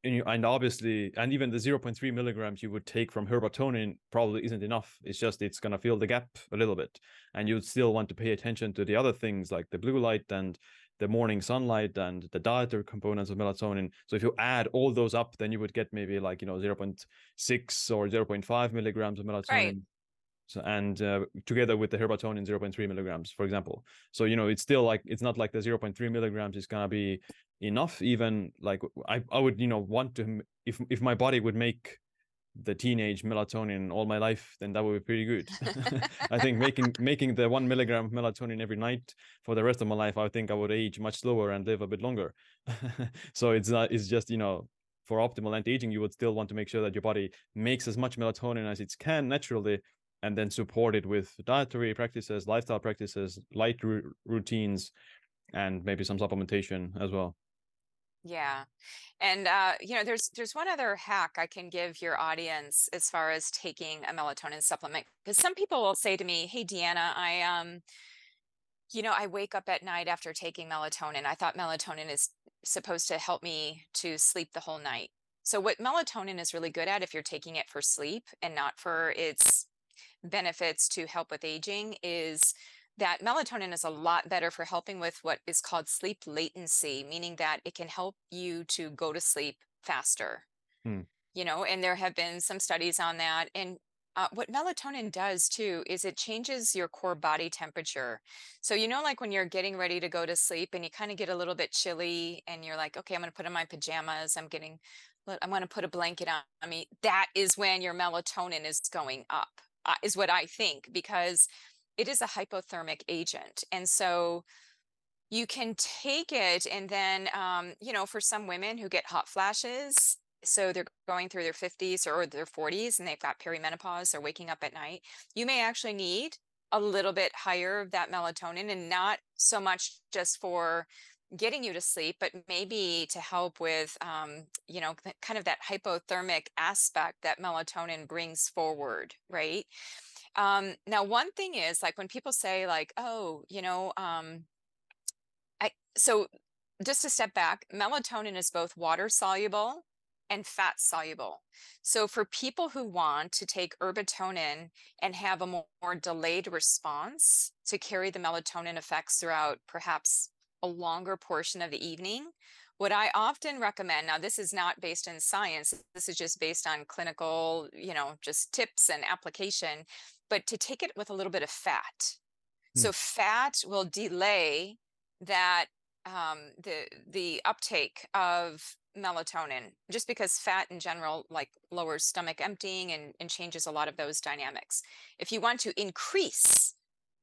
And, you, and obviously and even the 0.3 milligrams you would take from herbatonin probably isn't enough. It's just it's going to fill the gap a little bit. And you'd still want to pay attention to the other things like the blue light and the morning sunlight and the dietary components of melatonin. So if you add all those up, then you would get maybe like, you know, 0.6 or 0.5 milligrams of melatonin. Right. So, and uh, together with the herbatonin 0.3 milligrams for example so you know it's still like it's not like the 0.3 milligrams is gonna be enough even like i, I would you know want to if if my body would make the teenage melatonin all my life, then that would be pretty good. I think making making the one milligram melatonin every night for the rest of my life, I think I would age much slower and live a bit longer. so it's not it's just you know for optimal anti-aging, you would still want to make sure that your body makes as much melatonin as it can naturally, and then support it with dietary practices, lifestyle practices, light r- routines, and maybe some supplementation as well. Yeah. And uh, you know, there's there's one other hack I can give your audience as far as taking a melatonin supplement. Because some people will say to me, Hey Deanna, I um, you know, I wake up at night after taking melatonin. I thought melatonin is supposed to help me to sleep the whole night. So what melatonin is really good at if you're taking it for sleep and not for its benefits to help with aging is that melatonin is a lot better for helping with what is called sleep latency, meaning that it can help you to go to sleep faster. Hmm. You know, and there have been some studies on that. And uh, what melatonin does too is it changes your core body temperature. So, you know, like when you're getting ready to go to sleep and you kind of get a little bit chilly and you're like, okay, I'm going to put on my pajamas. I'm getting, I'm going to put a blanket on me. That is when your melatonin is going up, uh, is what I think, because it is a hypothermic agent. And so you can take it and then, um, you know, for some women who get hot flashes, so they're going through their 50s or their 40s and they've got perimenopause or waking up at night, you may actually need a little bit higher of that melatonin and not so much just for getting you to sleep, but maybe to help with, um, you know, kind of that hypothermic aspect that melatonin brings forward, right? Um, now, one thing is like when people say, like, oh, you know, um, I, so just to step back, melatonin is both water soluble and fat soluble. So for people who want to take Herbatonin and have a more, more, delayed response to carry the melatonin effects throughout perhaps a longer portion of the evening, what I often recommend, now this is not based in science, this is just based on clinical, you know, just tips and application, but to take it with a little bit of fat. Hmm. So fat will delay that um, the the uptake of melatonin just because fat in general like lowers stomach emptying and, and changes a lot of those dynamics if you want to increase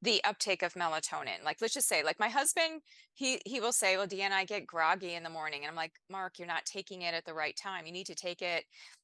the uptake of melatonin like let's just say like my husband he he will say well deanna i get groggy in the morning and i'm like mark you're not taking it at the right time you need to take it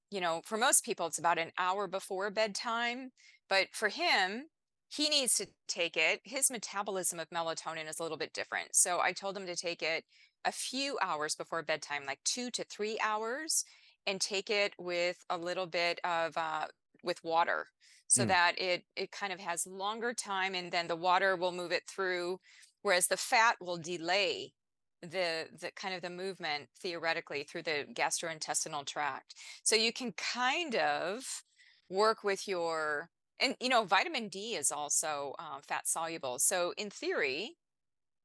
you know for most people it's about an hour before bedtime but for him he needs to take it. His metabolism of melatonin is a little bit different. So i told him to take it a few hours before bedtime, like two to three hours, and take it with a little bit of uh, with water so mm. that it it kind of has longer time and then the water will move it through whereas the fat will delay the the kind of the movement theoretically through the gastrointestinal tract. So you can kind of work with your and you know vitamin d is also um, fat soluble. So in theory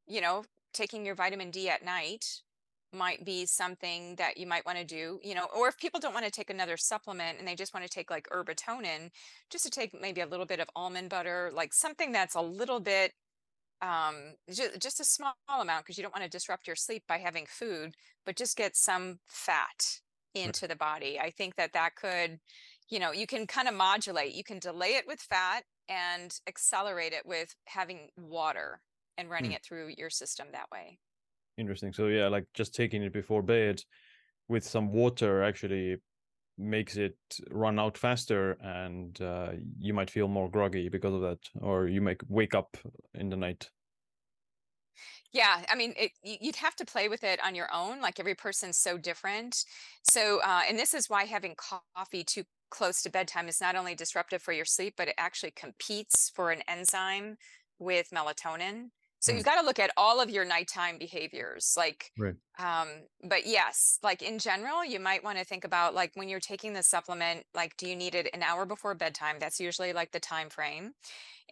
you know taking your vitamin D at night might be something that you might want to do, you know, or if people don't want to take another supplement and they just want to take like herbatonin, just to take maybe a little bit of almond butter, like something that's a little bit um just, just a small amount because you don't want to disrupt your sleep by having food but just get some fat into the body. I think that that could you know you can kind of modulate you can delay it with fat and accelerate it with having water and running mm. it through your system that way. Interesting. So yeah, like just taking it before bed with some water actually makes it run out faster and uh, you might feel more groggy because of that or you might wake up in the night yeah i mean it, you'd have to play with it on your own like every person's so different so uh, and this is why having coffee too close to bedtime is not only disruptive for your sleep but it actually competes for an enzyme with melatonin so you've got to look at all of your nighttime behaviors. Like, right. um, but yes, like in general, you might want to think about like when you're taking the supplement, like, do you need it an hour before bedtime? That's usually like the time frame.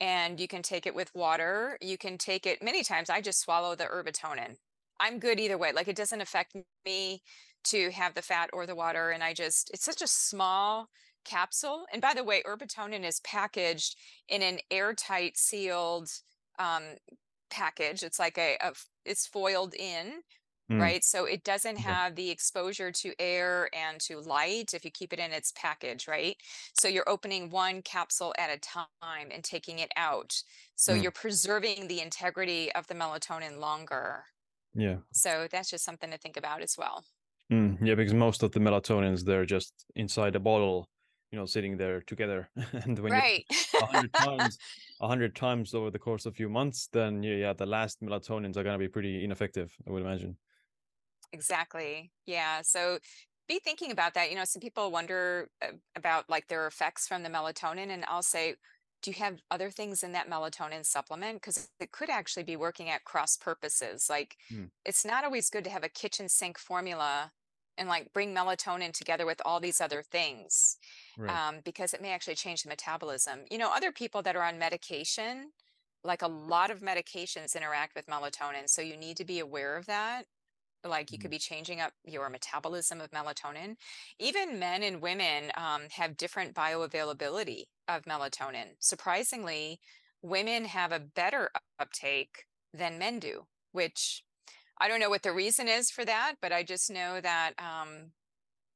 And you can take it with water. You can take it many times. I just swallow the herbatonin. I'm good either way. Like it doesn't affect me to have the fat or the water. And I just, it's such a small capsule. And by the way, herbatonin is packaged in an airtight sealed um, package. It's like a, a it's foiled in, mm. right? So it doesn't have the exposure to air and to light if you keep it in its package, right? So you're opening one capsule at a time and taking it out. So mm. you're preserving the integrity of the melatonin longer. Yeah. So that's just something to think about as well. Mm, yeah, because most of the melatonins they're just inside a bottle you know sitting there together and when right. you a hundred times a hundred times over the course of a few months then yeah, yeah the last melatonins are going to be pretty ineffective i would imagine exactly yeah so be thinking about that you know some people wonder about like their effects from the melatonin and i'll say do you have other things in that melatonin supplement because it could actually be working at cross purposes like hmm. it's not always good to have a kitchen sink formula and like bring melatonin together with all these other things right. um, because it may actually change the metabolism. You know, other people that are on medication, like a lot of medications interact with melatonin. So you need to be aware of that. Like you could mm-hmm. be changing up your metabolism of melatonin. Even men and women um, have different bioavailability of melatonin. Surprisingly, women have a better uptake than men do, which I don't know what the reason is for that, but I just know that um,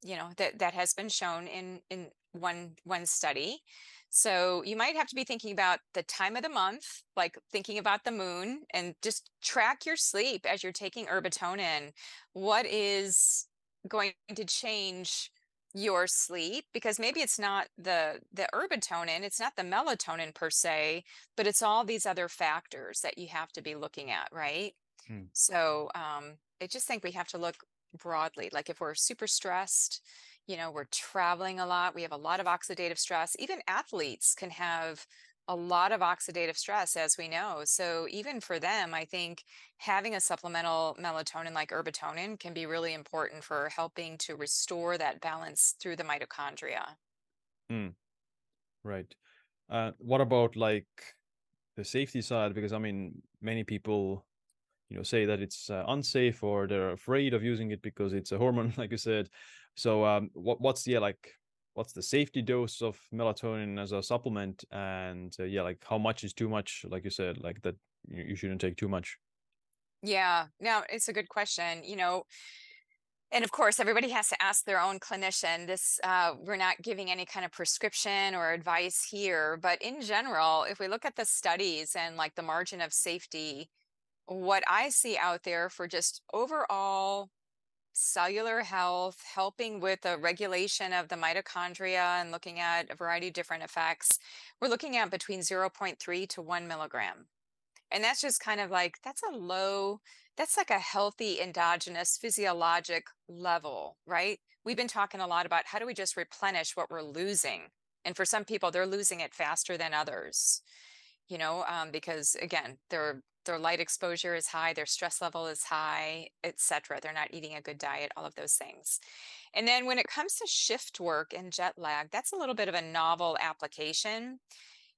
you know, that that has been shown in in one one study. So you might have to be thinking about the time of the month, like thinking about the moon and just track your sleep as you're taking herbatonin. What is going to change your sleep because maybe it's not the the herbatonin it's not the melatonin per se but it's all these other factors that you have to be looking at right Hmm. so um i just think we have to look broadly like if we're super stressed you know we're traveling a lot we have a lot of oxidative stress even athletes can have a lot of oxidative stress as we know so even for them i think having a supplemental melatonin like herbatonin can be really important for helping to restore that balance through the mitochondria Hmm. Right. Uh, what about like the safety side? Because I mean, many people, you know, say that it's uh, unsafe or they're afraid of using it because it's a hormone, like you said. So, um, what what's the like, what's the safety dose of melatonin as a supplement? And uh, yeah, like how much is too much? Like you said, like that you, you shouldn't take too much. yeah no it's a good question you know and of course everybody has to ask their own clinician this uh, we're not giving any kind of prescription or advice here but in general if we look at the studies and like the margin of safety what i see out there for just overall cellular health helping with the regulation of the mitochondria and looking at a variety of different effects we're looking at between 0.3 to 1 milligram and that's just kind of like that's a low, that's like a healthy endogenous physiologic level, right? We've been talking a lot about how do we just replenish what we're losing? And for some people, they're losing it faster than others, you know, um, because again, their their light exposure is high, their stress level is high, etc. They're not eating a good diet, all of those things. And then when it comes to shift work and jet lag, that's a little bit of a novel application.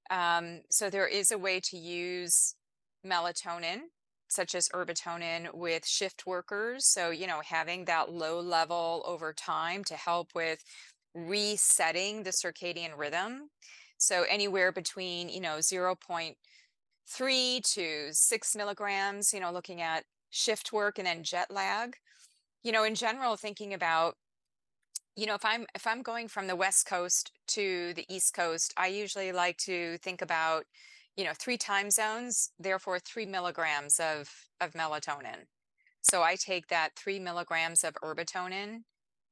Um, so there is a way to use melatonin, such as herbatonin, with shift workers. So, you know, having that low level over time to help with resetting the circadian rhythm. So anywhere between, you know, 0 three to six milligrams, you know, looking at shift work and then jet lag. You know, in general, thinking about, you know, if I'm if I'm going from the West Coast to the East Coast, I usually like to think about, you know, three time zones, therefore three milligrams of of melatonin. So I take that three milligrams of herbatonin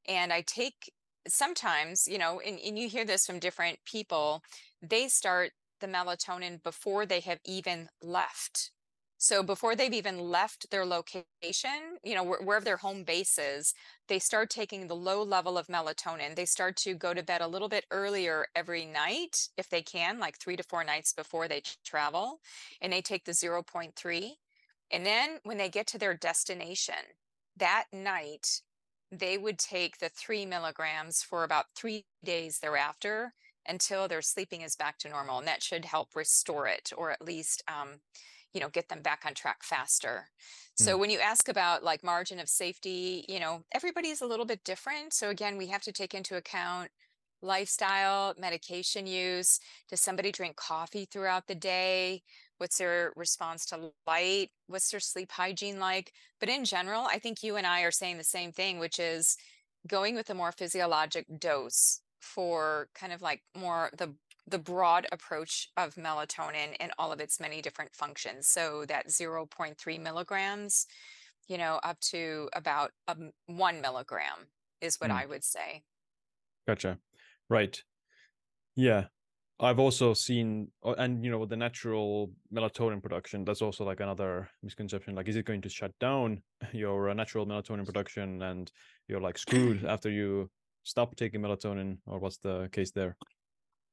and I take sometimes, you know, and, and you hear this from different people, they start the melatonin before they have even left so before they've even left their location, you know, wh- wherever their home base is, they start taking the low level of melatonin. They start to go to bed a little bit earlier every night, if they can, like three to four nights before they travel, and they take the 0.3. And then when they get to their destination that night, they would take the three milligrams for about three days thereafter until their sleeping is back to normal. And that should help restore it or at least um, you know get them back on track faster. So Hmm. when you ask about like margin of safety you know everybody's a little bit different. So again we have to take into account lifestyle medication use. Does somebody drink coffee throughout the day? What's their response to light? What's their sleep hygiene like? But in general i think you and i are saying the same thing which is going with a more physiologic dose for kind of like more the the broad approach of melatonin and all of its many different functions. So that 0.3 milligrams, you know, up to about um, one milligram is what Hmm. I would say. Gotcha. Right. Yeah. I've also seen, uh, and you know, the natural melatonin production, that's also like another misconception. Like, is it going to shut down your uh, natural melatonin production and you're like screwed after you stop taking melatonin, or what's the case there?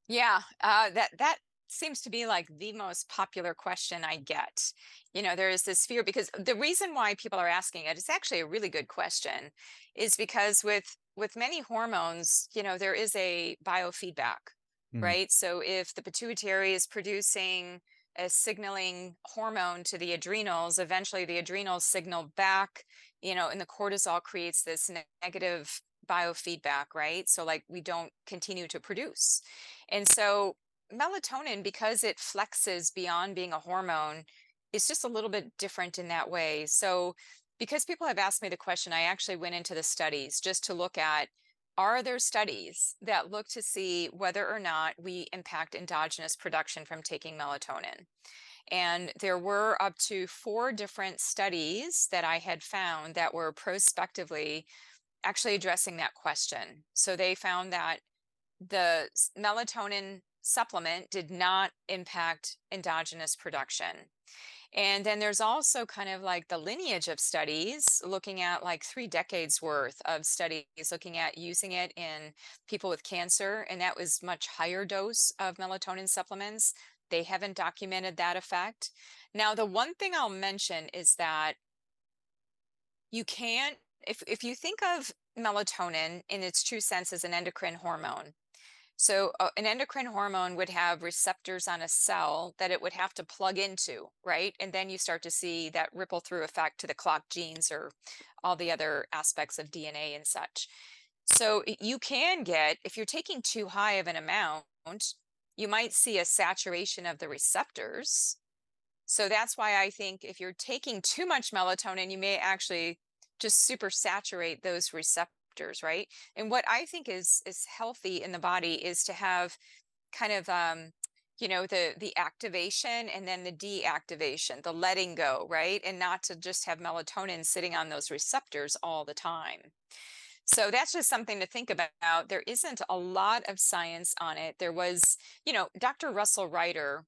Yeah, uh, that that seems to be like the most popular question I get. You know, there is this fear because the reason why people are asking it is actually a really good question, is because with with many hormones, you know, there is a biofeedback, Mhm. right? So if the pituitary is producing a signaling hormone to the adrenals, eventually the adrenals signal back, you know, and the cortisol creates this negative biofeedback, right? So like we don't continue to produce. And so melatonin, because it flexes beyond being a hormone, is just a little bit different in that way. So because people have asked me the question, I actually went into the studies just to look at are there studies that look to see whether or not we impact endogenous production from taking melatonin? And there were up to four different studies that I had found that were prospectively actually addressing that question. So they found that the melatonin supplement did not impact endogenous production. And then there's also kind of like the lineage of studies looking at like three decades worth of studies looking at using it in people with cancer. And that was much higher dose of melatonin supplements. They haven't documented that effect. Now, the one thing I'll mention is that you can't, if, if you think of melatonin in its true sense as an endocrine hormone, so uh, an endocrine hormone would have receptors on a cell that it would have to plug into, right? And then you start to see that ripple through effect to the clock genes or all the other aspects of DNA and such. So you can get, if you're taking too high of an amount, you might see a saturation of the receptors. So that's why I think if you're taking too much melatonin, you may actually just super saturate those receptors right? And what I think is is healthy in the body is to have kind of um, you know the the activation and then the deactivation the letting go right? And not to just have melatonin sitting on those receptors all the time. So that's just something to think about. There isn't a lot of science on it. There was you know dr russell reiter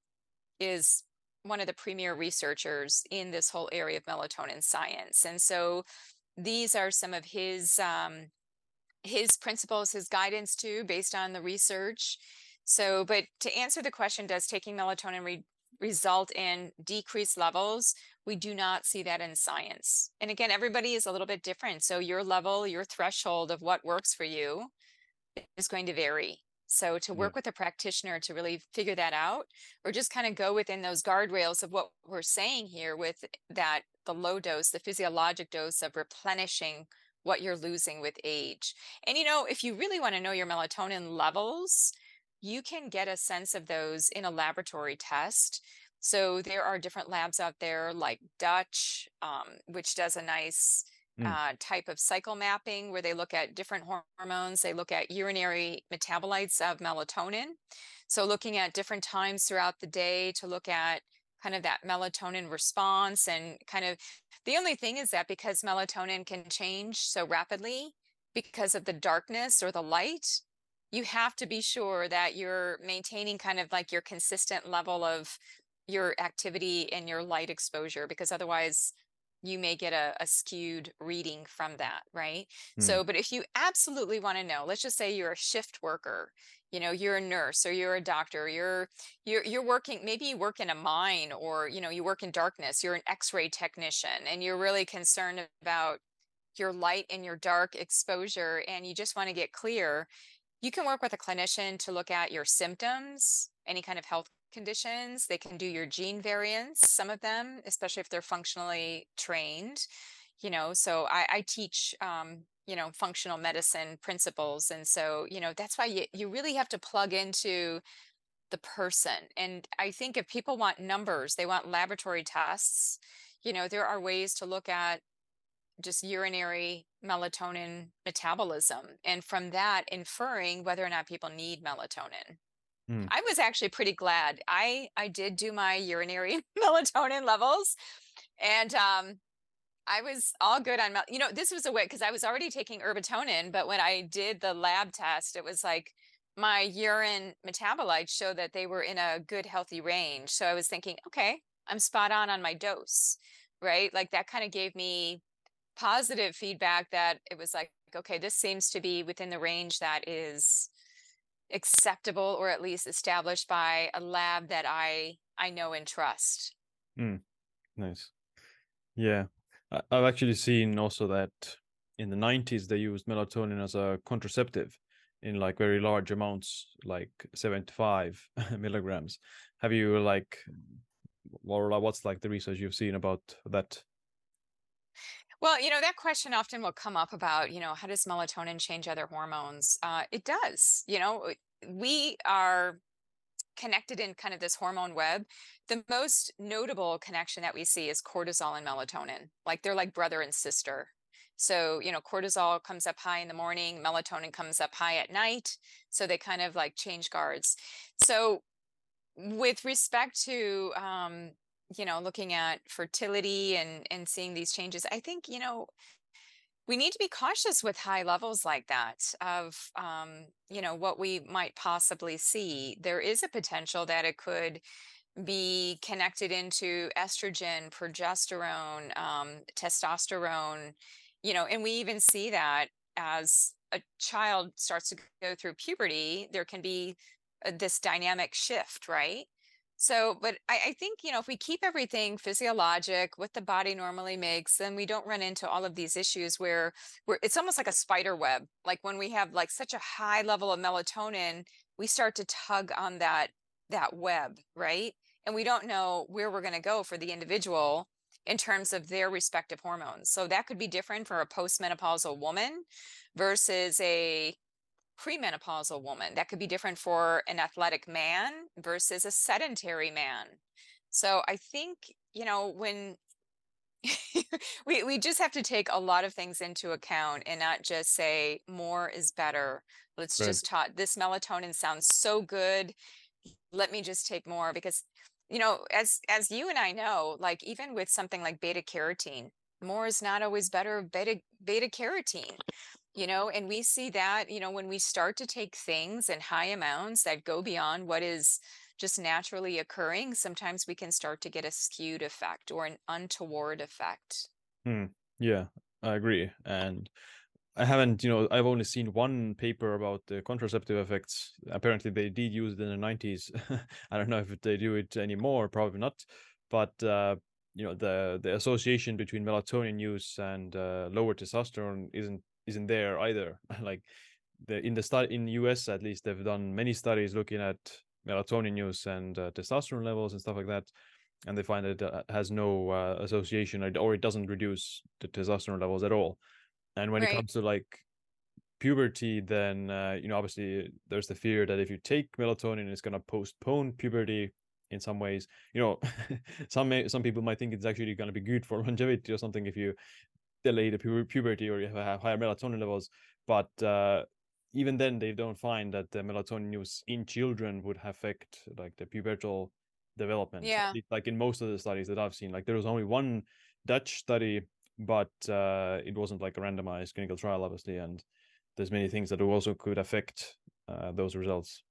is one of the premier researchers in this whole area of melatonin science. And so these are some of his um, his principles, his guidance too, based on the research. So, but to answer the question, does taking melatonin re- result in decreased levels? We do not see that in science. And again, everybody is a little bit different. So, your level, your threshold of what works for you is going to vary. So, to work yeah. with a practitioner to really figure that out, or just kind of go within those guardrails of what we're saying here with that the low dose, the physiologic dose of replenishing what you're losing with age. And you know, if you really want to know your melatonin levels, you can get a sense of those in a laboratory test. So there are different labs out there like Dutch, um, which does a nice mm. uh, type of cycle mapping where they look at different hormones. They look at urinary metabolites of melatonin. So looking at different times throughout the day to look at kind of that melatonin response and kind of the only thing is that because melatonin can change so rapidly because of the darkness or the light you have to be sure that you're maintaining kind of like your consistent level of your activity and your light exposure because otherwise you may get a, a skewed reading from that right mm. so but if you absolutely want to know let's just say you're a shift worker you know you're a nurse or you're a doctor you're you're you're working maybe you work in a mine or you know you work in darkness you're an x-ray technician and you're really concerned about your light and your dark exposure and you just want to get clear you can work with a clinician to look at your symptoms any kind of health conditions they can do your gene variants some of them especially if they're functionally trained you know so i, I teach um, you know functional medicine principles and so you know that's why you, you really have to plug into the person and i think if people want numbers they want laboratory tests you know there are ways to look at just urinary melatonin metabolism and from that inferring whether or not people need melatonin mm. i was actually pretty glad i i did do my urinary melatonin levels and um I was all good on, mel. you know, this was a way because I was already taking Herbatonin, but when I did the lab test, it was like my urine metabolites showed that they were in a good, healthy range. So I was thinking, okay, I'm spot on on my dose, right? Like that kind of gave me positive feedback that it was like, okay, this seems to be within the range that is acceptable or at least established by a lab that I I know and trust. Mm, nice. Yeah, I've actually seen also that in the 90s they used melatonin as a contraceptive in like very large amounts, like 75 milligrams. Have you like, what's like the research you've seen about that? Well, you know, that question often will come up about, you know, how does melatonin change other hormones? Uh, it does. You know, we are connected in kind of this hormone web, the most notable connection that we see is cortisol and melatonin. Like they're like brother and sister. So, you know, cortisol comes up high in the morning, melatonin comes up high at night. So they kind of like change guards. So, with respect to, um, you know, looking at fertility and and seeing these changes, I think, you know, we need to be cautious with high levels like that of um, you know what we might possibly see. There is a potential that it could be connected into estrogen progesterone um, testosterone you know and we even see that as a child starts to go through puberty there can be uh, this dynamic shift right so, but I, I think, you know, if we keep everything physiologic, what the body normally makes, then we don't run into all of these issues where where it's almost like a spider web. Like when we have like such a high level of melatonin, we start to tug on that that web, right? And we don't know where we're going to go for the individual in terms of their respective hormones. So that could be different for a postmenopausal woman versus a premenopausal woman. That could be different for an athletic man versus a sedentary man. So I think, you know, when we we just have to take a lot of things into account and not just say more is better. Let's Right. just talk this melatonin sounds so good. Let me just take more because you know, as as you and I know, like even with something like beta carotene, more is not always better beta beta carotene you know and we see that you know when we start to take things in high amounts that go beyond what is just naturally occurring sometimes we can start to get a skewed effect or an untoward effect Hmm. Yeah, I agree. And I haven't, you know, I've only seen one paper about the contraceptive effects. Apparently, they did use it in the 90s. I don't know if they do it anymore, probably not. But uh, you know, the the association between melatonin use and uh, lower testosterone isn't isn't there either. like the in the study in the US at least, they've done many studies looking at melatonin use and uh, testosterone levels and stuff like that and they find that it uh, has no uh, association or- it doesn't reduce the testosterone levels at all. And when it comes to like puberty, then uh, you know obviously there's the fear that if you take melatonin, it's going to postpone puberty in some ways. You know, some may, some people might think it's actually going to be good for longevity or something if you delay the pu- puberty or you have higher melatonin levels. But uh, even then, they don't find that the melatonin use in children would affect like the pubertal development. yeah least, Like in most of the studies that I've seen, like there was only one Dutch study, but uh, it wasn't like a randomized clinical trial, obviously, and there's many things that also could affect uh, those results.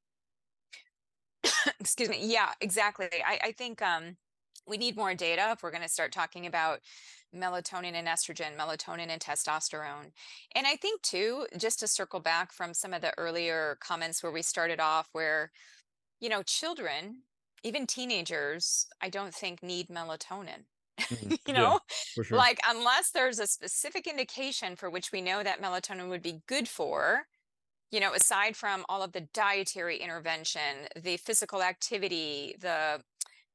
excuse me yeah exactly i, I think um, we need more data if we're going to start talking about melatonin and estrogen melatonin and testosterone and i think too just to circle back from some of the earlier comments where we started off where you know children even teenagers i don't think need melatonin Mhm. you know for sure. like unless there's a specific indication for which we know that melatonin would be good for you know aside from all of the dietary intervention the physical activity the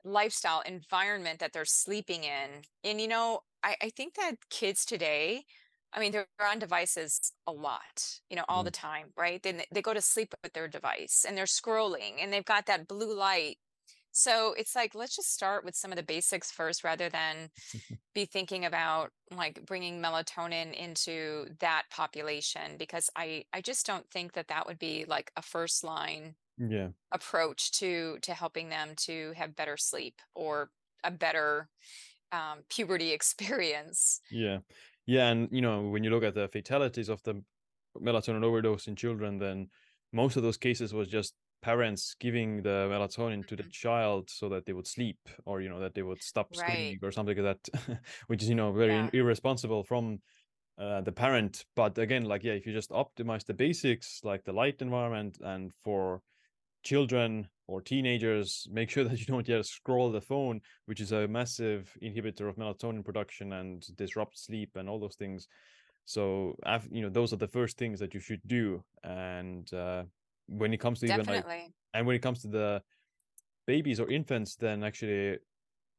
lifestyle environment that they're sleeping in and you know i, I think that kids today i mean they're on devices a lot you know all Mhm. the time right? Then they, they go to sleep with their device and they're scrolling and they've got that blue light. So it's like let's just start with some of the basics first rather than be thinking about like bringing melatonin into that population because i i just don't think that that would be like a first line Yeah, approach to to helping them to have better sleep or a better um, puberty experience yeah, yeah. And you know, when you look at the fatalities of the melatonin overdose in children, then most of those cases was just parents giving the melatonin to the Mhm. child so that they would sleep or you know that they would stop right screaming or something like that which is you know very yeah irresponsible from uh, the parent but again like yeah if you just optimize the basics like the light environment and for children or teenagers make sure that you don't just scroll the phone which is a massive inhibitor of melatonin production and disrupt sleep and all those things. So you know those are the first things that you should do. And uh, when it comes to even like and when it comes to the babies or infants then actually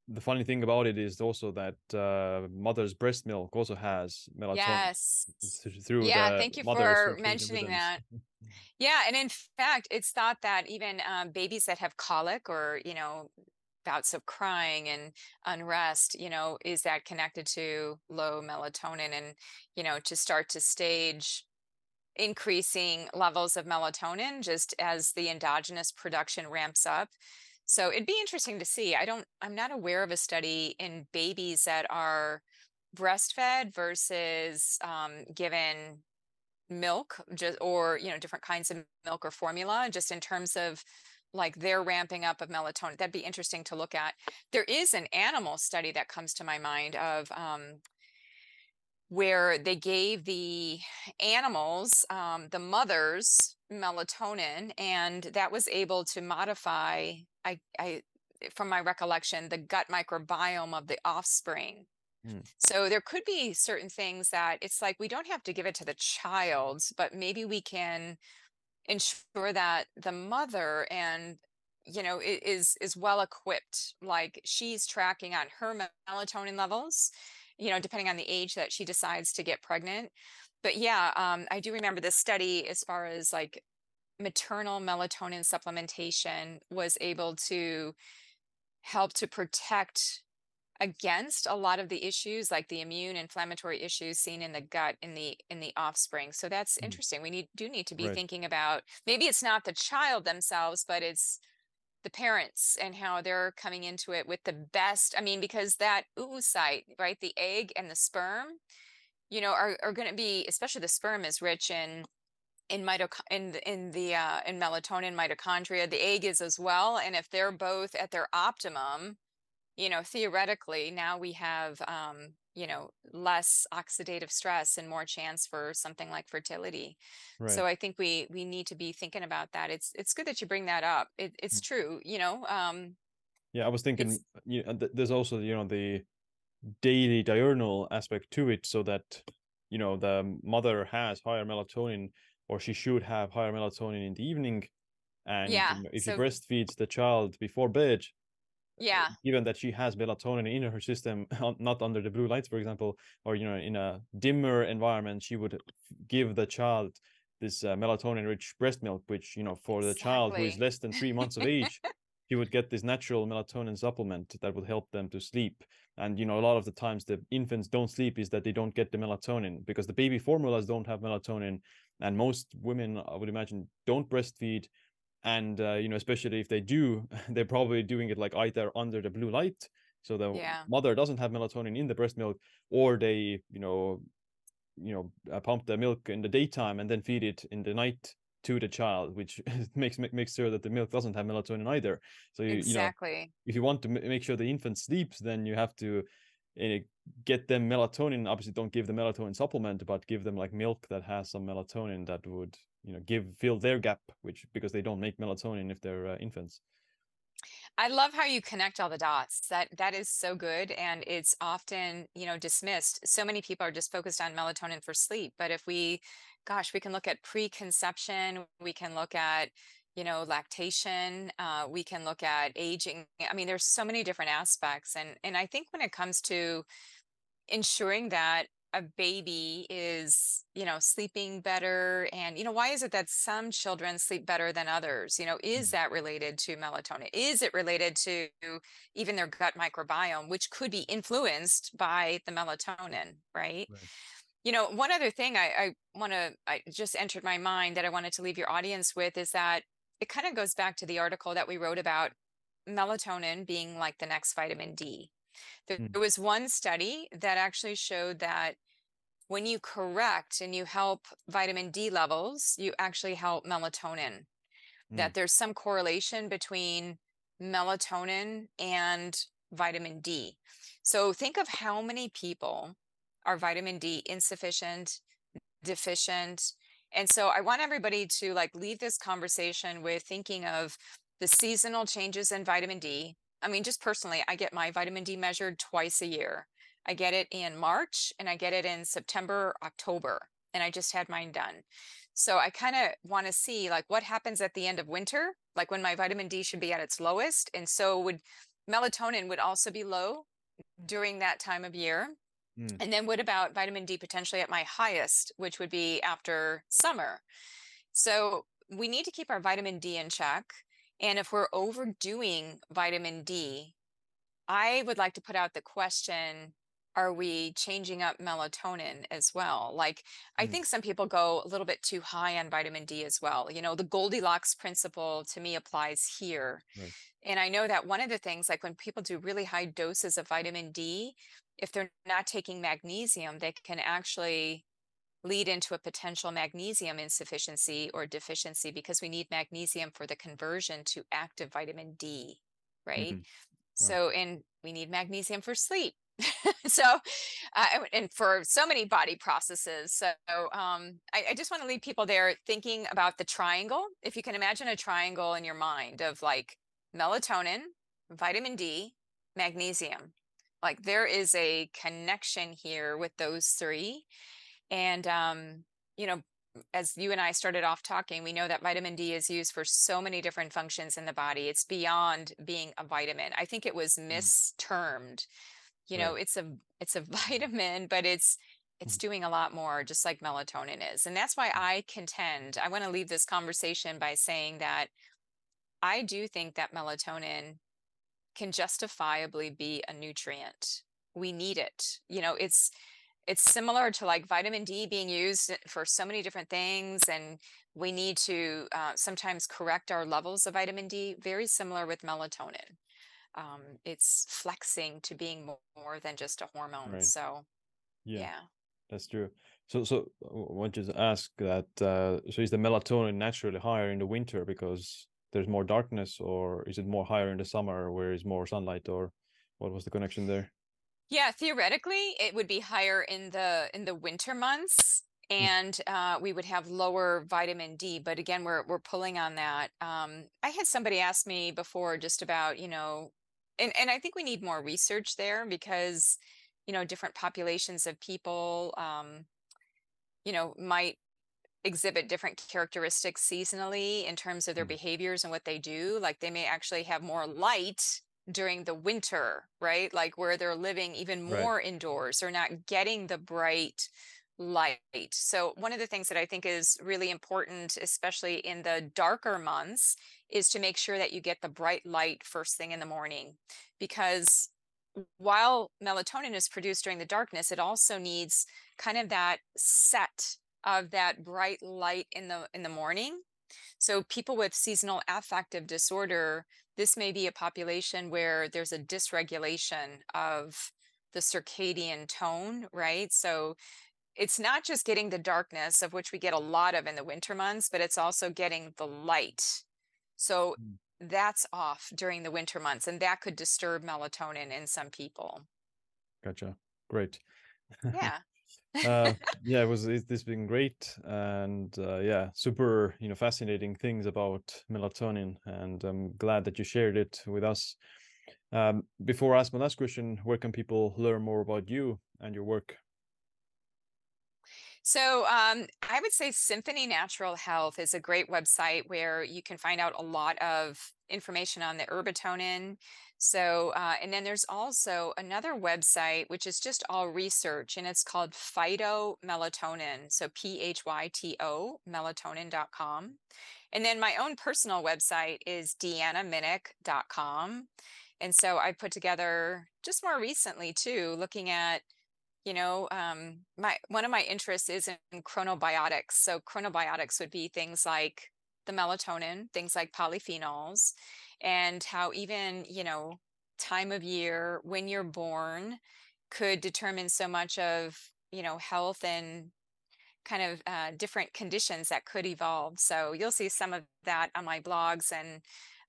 the funny thing about it is also that uh, mother's breast milk also has melatonin yes. th- through yeah thank you for mentioning that yeah and in fact it's thought that even um, babies that have colic or you know bouts of crying and unrest, you know, is that connected to low melatonin and, you know, to start to stage increasing levels of melatonin just as the endogenous production ramps up. So it'd be interesting to see. I don't, I'm not aware of a study in babies that are breastfed versus um, given milk just or you know different kinds of milk or formula just in terms of like their ramping up of melatonin that'd be interesting to look at. There is an animal study that comes to my mind of um, where they gave the animals um, the mothers melatonin and that was able to modify I, I from my recollection the gut microbiome of the offspring Mm. so there could be certain things that it's like we don't have to give it to the child, but maybe we can ensure that the mother and you know is is well equipped like she's tracking on her melatonin levels you know depending on the age that she decides to get pregnant but yeah um, i do remember this study as far as like maternal melatonin supplementation was able to help to protect against a lot of the issues like the immune inflammatory issues seen in the gut in the in the offspring so that's Mm. interesting we need do need to be Right. thinking about maybe it's not the child themselves but it's the parents and how they're coming into it with the best i mean because that oocyte right the egg and the sperm you know are, are going to be especially the sperm is rich in in mitoc in the, in the uh in melatonin mitochondria the egg is as well and if they're both at their optimum you know theoretically now we have um you know less oxidative stress and more chance for something like fertility Right. so i think we we need to be thinking about that it's it's good that you bring that up it, it's Mm. true you know um Yeah, I was thinking. You know, th- there's also you know the daily diurnal aspect to it, so that you know the mother has higher melatonin, or she should have higher melatonin in the evening. And Yeah, if so- you breastfeed the child before bed, yeah given that she has melatonin in her system, not under the blue lights, for example, or you know in a dimmer environment, she would give the child this uh, melatonin-rich breast milk, which you know for the child who is less than three months of age, he would get this natural melatonin supplement that would help them to sleep. And you know a lot of the times the infants don't sleep is that they don't get the melatonin because the baby formulas don't have melatonin, and most women I would imagine don't breastfeed and uh, you know especially if they do they're probably doing it like either under the blue light so the Yeah. mother doesn't have melatonin in the breast milk or they you know you know uh, pump the milk in the daytime and then feed it in the night to the child which makes ma- makes sure that the milk doesn't have melatonin either. So you, you know if you want to ma- make sure the infant sleeps then you have to uh, get them melatonin. Obviously don't give the melatonin supplement but give them like milk that has some melatonin that would you know give fill their gap which because they don't make melatonin if they're uh, infants I love how you connect all the dots. That that is so good and it's often, you know, dismissed. So many people are just focused on melatonin for sleep, but if we gosh, we can look at preconception, we can look at, you know, lactation, uh, we can look at aging. I mean, there's so many different aspects and and I think when it comes to ensuring that a baby is you know sleeping better and you know why is it that some children sleep better than others you know is Mm. that related to melatonin is it related to even their gut microbiome which could be influenced by the melatonin right Right. you know one other thing i, I want to i just entered my mind that i wanted to leave your audience with is that it kind of goes back to the article that we wrote about melatonin being like the next vitamin d there, Mm. there was one study that actually showed that when you correct and you help vitamin D levels, you actually help melatonin. That there's some correlation between melatonin and vitamin D. So think of how many people are vitamin D insufficient, deficient. And so I want everybody to like leave this conversation with thinking of the seasonal changes in vitamin D. I mean, just personally, I get my vitamin D measured twice a year. I get it in March and I get it in September, October, and I just had mine done. So I kind of want to see like what happens at the end of winter, like when my vitamin D should be at its lowest. And so would melatonin would also be low during that time of year. Mm. And then what about vitamin D potentially at my highest, which would be after summer? So we need to keep our vitamin D in check. And if we're overdoing vitamin D, I would like to put out the question are we changing up melatonin as well? Like, I Mm, think some people go a little bit too high on vitamin D as well. You know, the Goldilocks principle to me applies here. right. And I know that one of the things, like when people do really high doses of vitamin D, if they're not taking magnesium, they can actually lead into a potential magnesium insufficiency or deficiency because we need magnesium for the conversion to active vitamin D, right? hmm Right. So, and we need magnesium for sleep. so, uh, and for so many body processes. So, um, I, I just want to leave people there thinking about the triangle. If you can imagine a triangle in your mind of like melatonin, vitamin D, magnesium, like there is a connection here with those three. And, um, you know, as you and I started off talking, we know that vitamin D is used for so many different functions in the body. It's beyond being a vitamin. I think it was Mm, mistermed. You know, Right. it's a it's a vitamin, but it's it's Mhm. doing a lot more just like melatonin is. And that's why I contend, I want to leave this conversation by saying that I do think that melatonin can justifiably be a nutrient. We need it. You know, it's it's similar to like vitamin D being used for so many different things, and we need to uh, sometimes correct our levels of vitamin D. Very similar with melatonin. Um, it's flexing to being mo- more than just a hormone. Right. So, Yeah, yeah. that's true. So, so I want you to ask that. Uh, so, is the melatonin naturally higher in the winter because there's more darkness, or is it more higher in the summer where where is more sunlight, or what was the connection there? Yeah, theoretically, it would be higher in the in the winter months, Mm, and uh, we would have lower vitamin D. But again, we're we're pulling on that. Um, I had somebody ask me before just about, you know, and and I think we need more research there because, you know, different populations of people, um, you know, might exhibit different characteristics seasonally in terms of their mm, behaviors and what they do. Like they may actually have more light during the winter, right? Like where they're living even Right. more indoors. They're not getting the bright light. So, one of the things that I think is really important, especially in the darker months, is to make sure that you get the bright light first thing in the morning. Because while melatonin is produced during the darkness, it also needs kind of that set of that bright light in the in the morning. So people with seasonal affective disorder, this may be a population where there's a dysregulation of the circadian tone, right? So it's not just getting the darkness of which we get a lot of in the winter months, but it's also getting the light. So Mm, that's off during the winter months, and that could disturb melatonin in some people. Gotcha. Great. Yeah. Uh yeah it was it's, this been great and uh, yeah super you know fascinating things about melatonin and i'm glad that you shared it with us um before i ask my last question where can people learn more about you and your work So um, I would say Symphony Natural Health is a great website where you can find out a lot of information on the herbatonin. So, uh, and then there's also another website which is just all research and it's called phytomelatonin. So P H Y T O melatonin.com. And then my own personal website is deannaminich.com. And so I put together just more recently too, looking at you know um my one of my interests is in chronobiotics so chronobiotics would be things like the melatonin things like polyphenols and how even you know time of year when you're born could determine so much of you know health and kind of uh, different conditions that could evolve. So you'll see some of that on my blogs and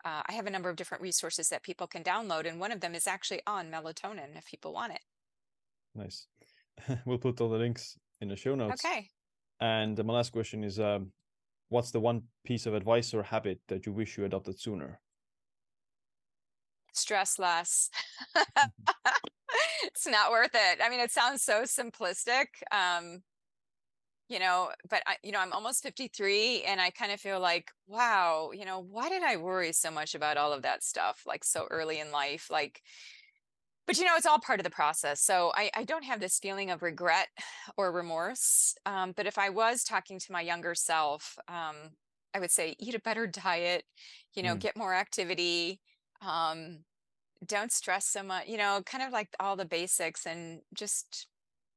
uh, i have a number of different resources that people can download and one of them is actually on melatonin if people want it. Nice. We'll put all the links in the show notes. Okay. And my last question is um what's the one piece of advice or habit that you wish you adopted sooner stress less. it's not worth it. I mean, it sounds so simplistic. Um, you know, but I, you know, I'm almost 53 and I kind of feel like, wow, you know, why did I worry so much about all of that stuff like so early in life? Like, but you know, it's all part of the process. So I, I don't have this feeling of regret or remorse. Um, but if I was talking to my younger self, um, I would say eat a better diet, you know, Mm, get more activity, um, don't stress so much, you know, kind of like all the basics and just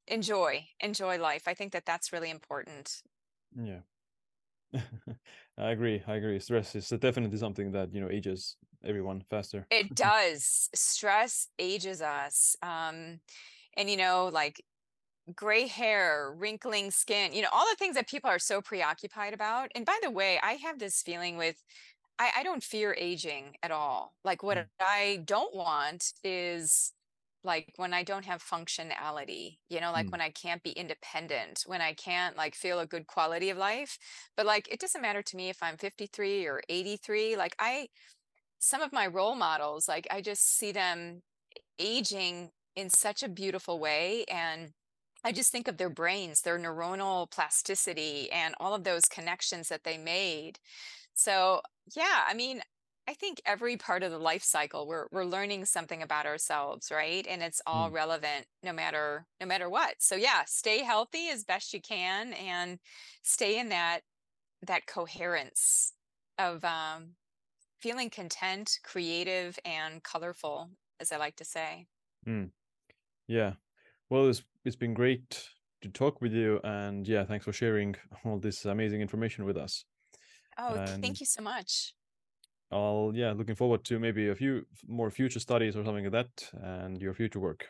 enjoy, enjoy life. I think that that's really important. Yeah. I agree. I agree. Stress is definitely something that, you know, ages everyone faster. It does. Stress ages us. Um, and you know, like gray hair, wrinkling skin, you know, all the things that people are so preoccupied about. And by the way, I have this feeling with I, I don't fear aging at all. Like what Mm, I don't want is like when I don't have functionality, you know, like mm, when I can't be independent, when I can't like feel a good quality of life. But like it doesn't matter to me if I'm 53 or 83. Like I some of my role models, like I just see them aging in such a beautiful way and I just think of their brains, their neuronal plasticity and all of those connections that they made. So, yeah, I mean, I think every part of the life cycle we're we're learning something about ourselves, right? And it's all mm, relevant no matter no matter what. So yeah, stay healthy as best you can and stay in that that coherence of um feeling content, creative and colorful, as I like to say. mm. Yeah. Well, it's it's been great to talk with you, and yeah, thanks for sharing all this amazing information with us. Oh, And thank you so much. I'll yeah, looking forward to maybe a few more future studies or something like that, and your future work.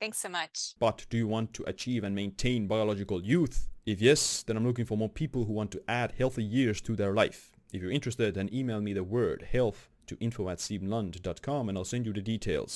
Thanks so much. But do you want to achieve and maintain biological youth? If yes, then I'm looking for more people who want to add healthy years to their life. If you're interested, then email me the word health to info at and I'll send you the details.